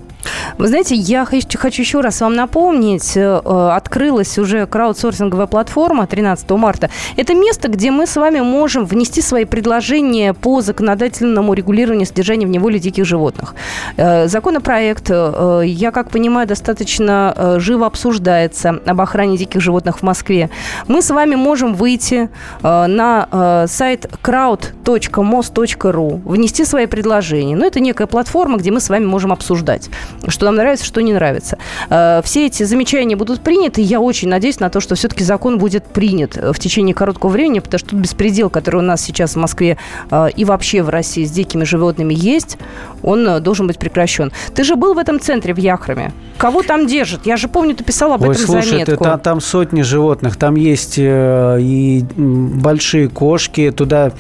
[SPEAKER 2] Вы знаете, я хочу, еще раз вам напомнить, э, открылась уже краудсорсинговая платформа 13 марта. Это место, где мы с вами можем внести свои предложения по законодательному регулированию содержания в неволе диких животных. Э, законопроект, э, я как понимаю, достаточно живо обсуждается об охране диких животных в Москве. Мы с вами можем выйти на сайт crowd.mos.ru, внести свои предложения. Но ну, это некая платформа, где мы с вами можем обсуждать что нам нравится, что не нравится. Э, все эти замечания будут приняты. Я очень надеюсь на то, что все-таки закон будет принят в течение короткого времени, потому что тот беспредел, который у нас сейчас в Москве э, и вообще в России с дикими животными есть, он э, должен быть прекращен. Ты же был в этом центре в Яхраме. Кого там держат? Я же помню, ты писал об
[SPEAKER 10] Ой,
[SPEAKER 2] этом
[SPEAKER 10] слушай,
[SPEAKER 2] заметку.
[SPEAKER 10] Ты, там, там сотни животных. Там есть и большие кошки. Туда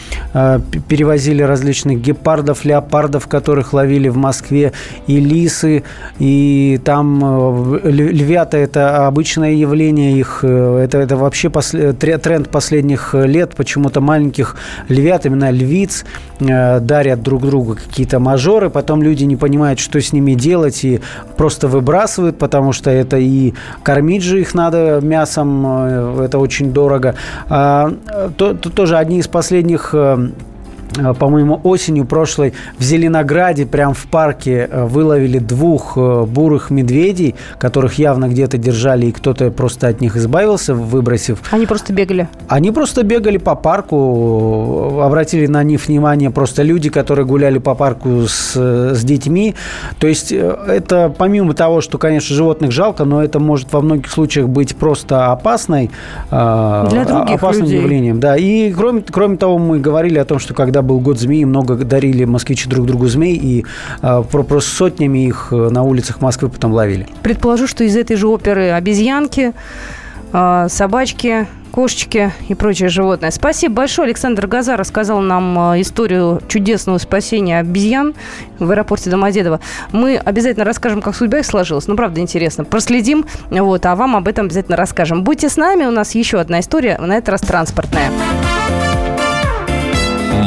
[SPEAKER 10] перевозили различных гепардов, леопардов, которых ловили в Москве, и лисы, и там львята – это обычное явление их, это, это вообще после, тренд последних лет, почему-то маленьких львят, именно львиц, дарят друг другу какие-то мажоры, потом люди не понимают, что с ними делать, и просто выбрасывают, потому что это и кормить же их надо мясом, это очень дорого. А, то, то, тоже одни из последних Э, по-моему, осенью прошлой в Зеленограде, прям в парке, э, выловили двух э, бурых медведей, которых явно где-то держали, и кто-то просто от них избавился, выбросив.
[SPEAKER 2] Они просто бегали?
[SPEAKER 10] Они просто бегали по парку, обратили на них внимание просто люди, которые гуляли по парку с, с детьми. То есть это помимо того, что, конечно, животных жалко, но это может во многих случаях быть просто опасной,
[SPEAKER 2] Для других
[SPEAKER 10] опасным
[SPEAKER 2] людей.
[SPEAKER 10] явлением. Да. И кроме, кроме того, мы говорили о том, что когда был год змеи, много дарили москвичи друг другу змей, и э, просто сотнями их э, на улицах Москвы потом ловили.
[SPEAKER 2] Предположу, что из этой же оперы обезьянки, э, собачки, кошечки и прочее животное. Спасибо большое. Александр Газа рассказал нам историю чудесного спасения обезьян в аэропорте Домодедово. Мы обязательно расскажем, как судьба их сложилась. Ну, правда, интересно. Проследим, вот, а вам об этом обязательно расскажем. Будьте с нами, у нас еще одна история, на этот раз транспортная.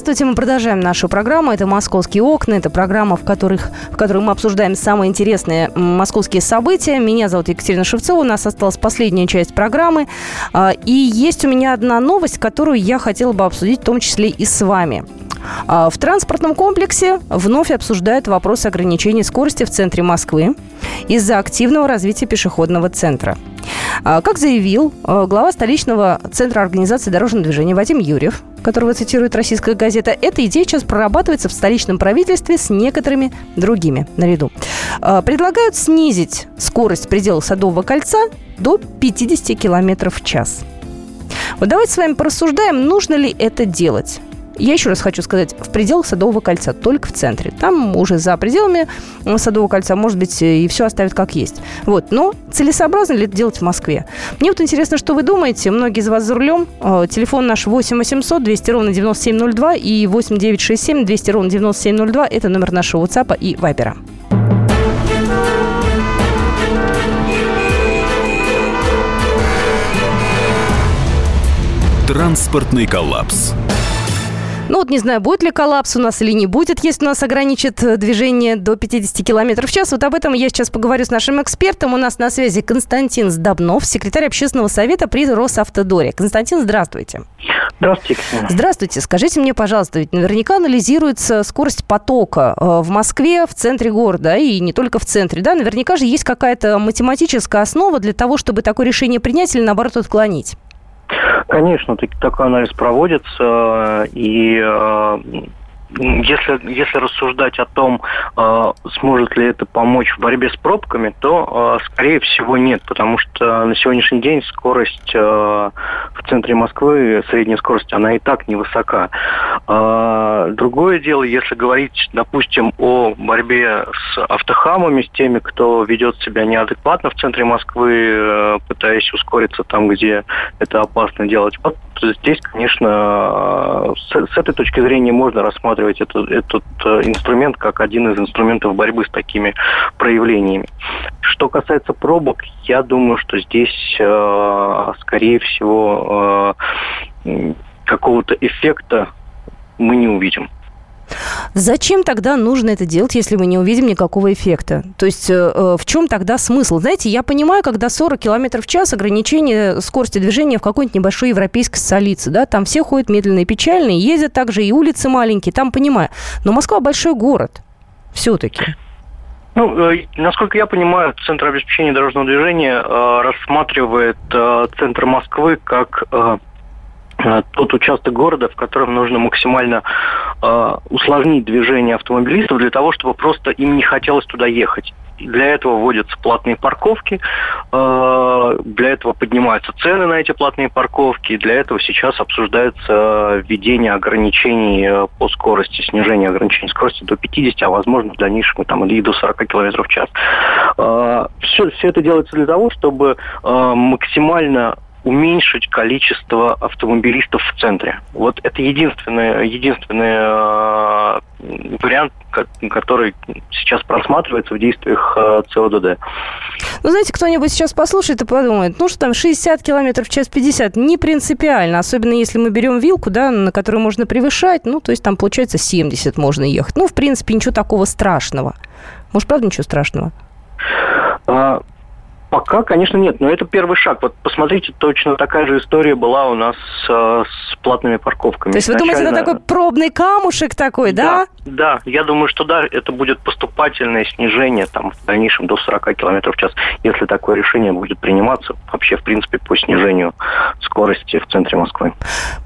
[SPEAKER 2] Здравствуйте, мы продолжаем нашу программу. Это «Московские окна». Это программа, в, которых, в которой мы обсуждаем самые интересные московские события. Меня зовут Екатерина Шевцова. У нас осталась последняя часть программы. А, и есть у меня одна новость, которую я хотела бы обсудить, в том числе и с вами. А, в транспортном комплексе вновь обсуждают вопрос ограничения скорости в центре Москвы из-за активного развития пешеходного центра. А, как заявил глава столичного центра организации дорожного движения Вадим Юрьев, которого цитирует российская газета, эта идея сейчас прорабатывается в столичном правительстве с некоторыми другими наряду. Предлагают снизить скорость предела Садового кольца до 50 км в час. Вот давайте с вами порассуждаем, нужно ли это делать. Я еще раз хочу сказать, в пределах Садового кольца, только в центре. Там уже за пределами Садового кольца, может быть, и все оставят как есть. Вот. Но целесообразно ли это делать в Москве? Мне вот интересно, что вы думаете. Многие из вас за рулем. Э, телефон наш 8 800 200 ровно 9702 и 8 967 200 ровно 9702. Это номер нашего WhatsApp и Вайбера.
[SPEAKER 1] Транспортный коллапс.
[SPEAKER 2] Ну вот не знаю, будет ли коллапс у нас или не будет, если у нас ограничит э, движение до 50 км в час. Вот об этом я сейчас поговорю с нашим экспертом. У нас на связи Константин Сдобнов, секретарь общественного совета при Росавтодоре. Константин, здравствуйте.
[SPEAKER 11] Здравствуйте.
[SPEAKER 2] Здравствуйте. Скажите мне, пожалуйста, ведь наверняка анализируется скорость потока э, в Москве, в центре города и не только в центре, да? Наверняка же есть какая-то математическая основа для того, чтобы такое решение принять или, наоборот, отклонить.
[SPEAKER 11] Конечно, такой анализ проводится, и э, если, если рассуждать о том, э, сможет ли это помочь в борьбе с пробками, то, э, скорее всего, нет, потому что на сегодняшний день скорость э, в центре Москвы, средняя скорость, она и так невысока. Э, другое дело, если говорить, допустим, о борьбе с автохамами, с теми, кто ведет себя неадекватно в центре Москвы, э, пытаясь ускориться там, где это опасно делать, вот здесь, конечно, с, с этой точки зрения можно рассматривать этот, этот инструмент как один из инструментов борьбы с такими проявлениями. Что касается пробок, я думаю, что здесь, э, скорее всего, э, какого-то эффекта мы не увидим.
[SPEAKER 2] Зачем тогда нужно это делать, если мы не увидим никакого эффекта? То есть э, в чем тогда смысл? Знаете, я понимаю, когда 40 км в час ограничение скорости движения в какой-нибудь небольшой европейской столице, да, там все ходят медленно и печально, и ездят также, и улицы маленькие, там понимаю. Но Москва большой город все-таки.
[SPEAKER 11] Ну, э, насколько я понимаю, Центр обеспечения дорожного движения э, рассматривает э, центр Москвы как э, э тот участок города, в котором нужно максимально э, усложнить движение автомобилистов для того, чтобы просто им не хотелось туда ехать. Для этого вводятся платные парковки, э, для этого поднимаются цены на эти платные парковки, для этого сейчас обсуждается введение ограничений э, по скорости, снижение ограничений скорости до 50, а возможно в дальнейшем там, и до 40 км в час. Все, э, все это делается для того, чтобы максимально уменьшить количество автомобилистов в центре. Вот это единственный, единственный э, вариант, который сейчас просматривается в действиях э, ЦОДД.
[SPEAKER 2] Ну, знаете, кто-нибудь сейчас послушает и подумает, ну, что там 60 километров в час 50, не принципиально, особенно если мы берем вилку, да, на которую можно превышать, ну, то есть там, получается, 70 можно ехать. Ну, в принципе, ничего такого страшного. Может, правда, ничего страшного?
[SPEAKER 11] А, Пока, конечно, нет, но это первый шаг. Вот посмотрите, точно такая же история была у нас э, с платными парковками.
[SPEAKER 2] То есть вы думаете, это такой пробный камушек такой, да?
[SPEAKER 11] Да, да. Я думаю, что да, это будет поступательное снижение там в дальнейшем до 40 км в час, если такое решение будет приниматься вообще, в принципе, по снижению скорости в центре Москвы.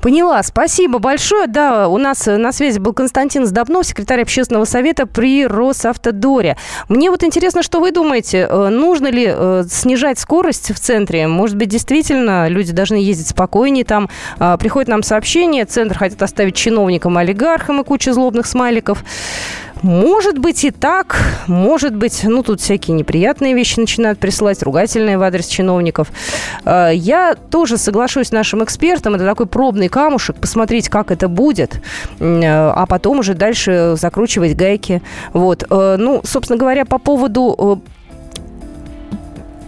[SPEAKER 2] Поняла. Спасибо большое. Да, у нас на связи был Константин Сдобнов, секретарь общественного совета при Росавтодоре. Мне вот интересно, что вы думаете, э, нужно ли э, снижать скорость в центре. Может быть, действительно, люди должны ездить спокойнее. Там а, приходит нам сообщение, центр хотят оставить чиновникам, олигархам и куча злобных смайликов. Может быть и так, может быть, ну, тут всякие неприятные вещи начинают присылать, ругательные в адрес чиновников. А, я тоже соглашусь с нашим экспертом, это такой пробный камушек, посмотреть, как это будет, а потом уже дальше закручивать гайки. Вот. А, ну, собственно говоря, по поводу э,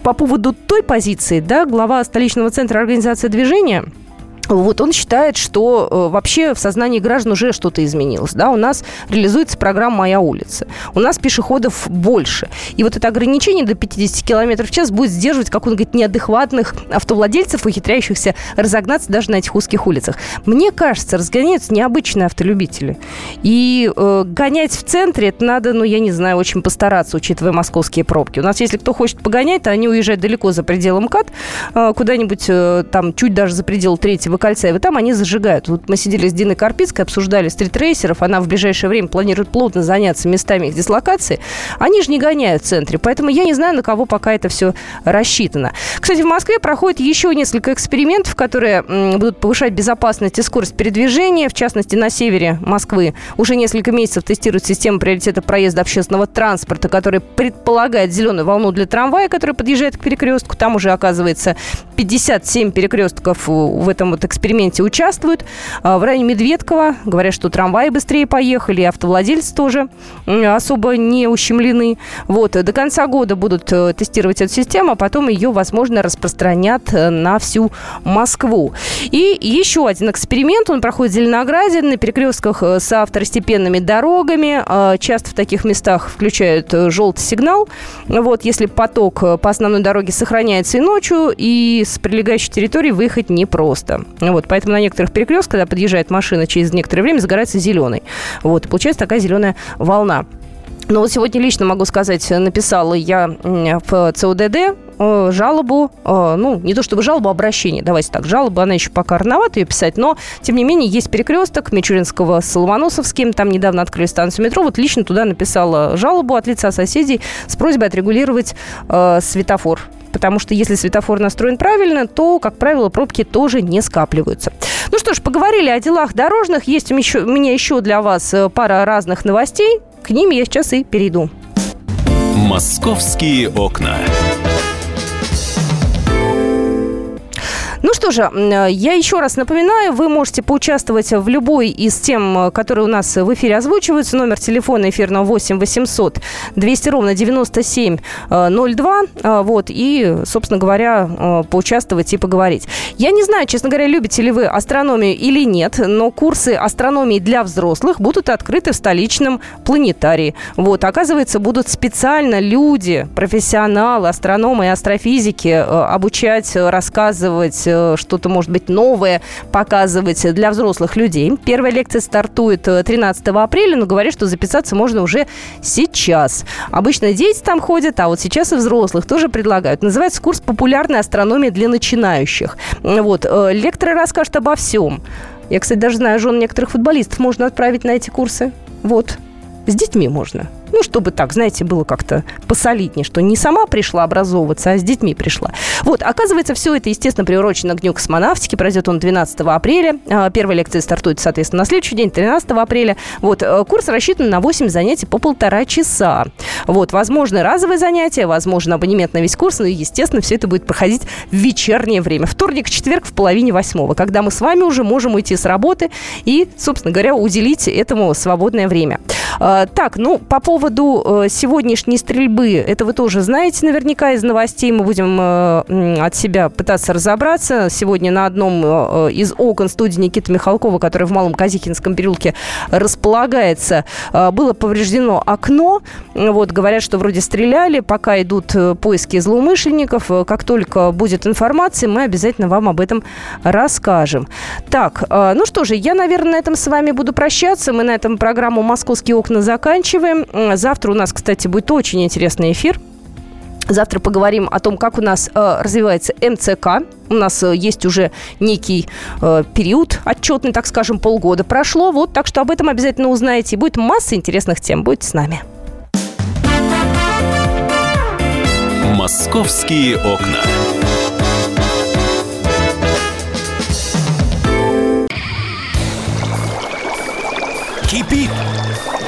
[SPEAKER 2] по поводу той позиции, да, глава столичного центра организации движения – вот он считает, что э, вообще в сознании граждан уже что-то изменилось. Да? У нас реализуется программа «Моя улица». У нас пешеходов больше. И вот это ограничение до 50 км в час будет сдерживать, как он говорит, неадекватных автовладельцев, ухитряющихся разогнаться даже на этих узких улицах. Мне кажется, разгоняются необычные автолюбители. И э, гонять в центре, это надо, ну, я не знаю, очень постараться, учитывая московские пробки. У нас, если кто хочет погонять, то они уезжают далеко за пределом МКАД, э, куда-нибудь э, там чуть даже за предел третьего Садового кольца, и вот там они зажигают. Вот мы сидели с Диной Карпицкой, обсуждали стритрейсеров, она в ближайшее время планирует плотно заняться местами их дислокации. Они же не гоняют в центре, поэтому я не знаю, на кого пока это все рассчитано. Кстати, в Москве проходит еще несколько экспериментов, которые будут повышать безопасность и скорость передвижения. В частности, на севере Москвы уже несколько месяцев тестируют систему приоритета проезда общественного транспорта, которая предполагает зеленую волну для трамвая, который подъезжает к перекрестку. Там уже, оказывается, 57 перекрестков в этом вот эксперименте участвуют. А, в районе Медведкова говорят, что трамваи быстрее поехали, автовладельцы тоже особо не ущемлены. Вот, до конца года будут э, тестировать эту систему, а потом ее, возможно, распространят э, на всю Москву. И еще один эксперимент, он проходит в Зеленограде на перекрестках э, с второстепенными дорогами. А, часто в таких местах включают желтый сигнал. Вот, если поток по основной дороге сохраняется и ночью, и с прилегающей территории выехать непросто. Вот, поэтому на некоторых перекрестках, когда подъезжает машина, через некоторое время загорается зеленый. Вот, и получается такая зеленая волна. Но вот сегодня лично могу сказать, написала я в ЦОДД э, жалобу, э, ну, не то чтобы жалобу, а обращение, давайте так, жалоба, она еще пока рановато ее писать, но, тем не менее, есть перекресток Мичуринского с Ломоносовским, там недавно открыли станцию метро, вот лично туда написала жалобу от лица соседей с просьбой отрегулировать э, светофор потому что если светофор настроен правильно, то, как правило, пробки тоже не скапливаются. Ну что ж, поговорили о делах дорожных. Есть у меня еще для вас э, пара разных новостей. К ним я сейчас и перейду.
[SPEAKER 1] «Московские окна».
[SPEAKER 2] Ну что же, я еще раз напоминаю, вы можете поучаствовать в любой из тем, которые у нас в эфире озвучиваются. Номер телефона эфирного 8 800 200 ровно 9702. Вот, и, собственно говоря, поучаствовать и поговорить. Я не знаю, честно говоря, любите ли вы астрономию или нет, но курсы астрономии для взрослых будут открыты в столичном планетарии. Вот, оказывается, будут специально люди, профессионалы, астрономы и астрофизики э, обучать, рассказывать э, что-то, может быть, новое, показывать для взрослых людей. Первая лекция стартует 13 э, апреля, но говорят, что записаться можно уже сейчас. Обычно дети там ходят, а вот сейчас и взрослых тоже предлагают. Называется курс «Популярная астрономия для начинающих». Вот. Лекторы расскажут обо всем. Я, кстати, даже знаю, жен некоторых футболистов можно отправить на эти курсы. Вот. С детьми можно. Ну, чтобы так, знаете, было как-то посолиднее, что не сама пришла образовываться, а с детьми пришла. Вот, оказывается, все это, естественно, приурочено к Дню космонавтики. Пройдет он 12 апреля. А, первая лекция стартует, соответственно, на следующий день, 13 апреля. Вот, э, курс рассчитан на 8 занятий по полтора часа. Вот, возможно, разовые занятия, возможно, абонемент на весь курс, ну и, естественно, все это будет проходить в вечернее время. Вторник, четверг в половине восьмого, когда мы с вами уже можем уйти с работы и, собственно говоря, уделить этому свободное время. А, так, ну, по поводу поводу э, сегодняшней стрельбы, это вы тоже знаете наверняка из новостей, мы будем э, от себя пытаться разобраться. Сегодня на одном э, из окон студии Никиты Михалкова, который в Малом Казихинском переулке располагается, было повреждено окно. Вот, говорят, что вроде стреляли, пока идут поиски злоумышленников. Как только будет информация, мы обязательно вам об этом расскажем. Так, ну что же, я, наверное, на этом с вами буду прощаться. Мы на этом программу «Московские окна» заканчиваем. Завтра у нас, кстати, будет очень интересный эфир. Завтра поговорим о том, как у нас э, развивается МЦК. У нас э, есть уже некий э, период отчетный, так скажем, полгода прошло. Вот, так что об этом обязательно узнаете. Будет масса интересных тем. Будьте с нами.
[SPEAKER 1] Московские окна.
[SPEAKER 12] Кипит!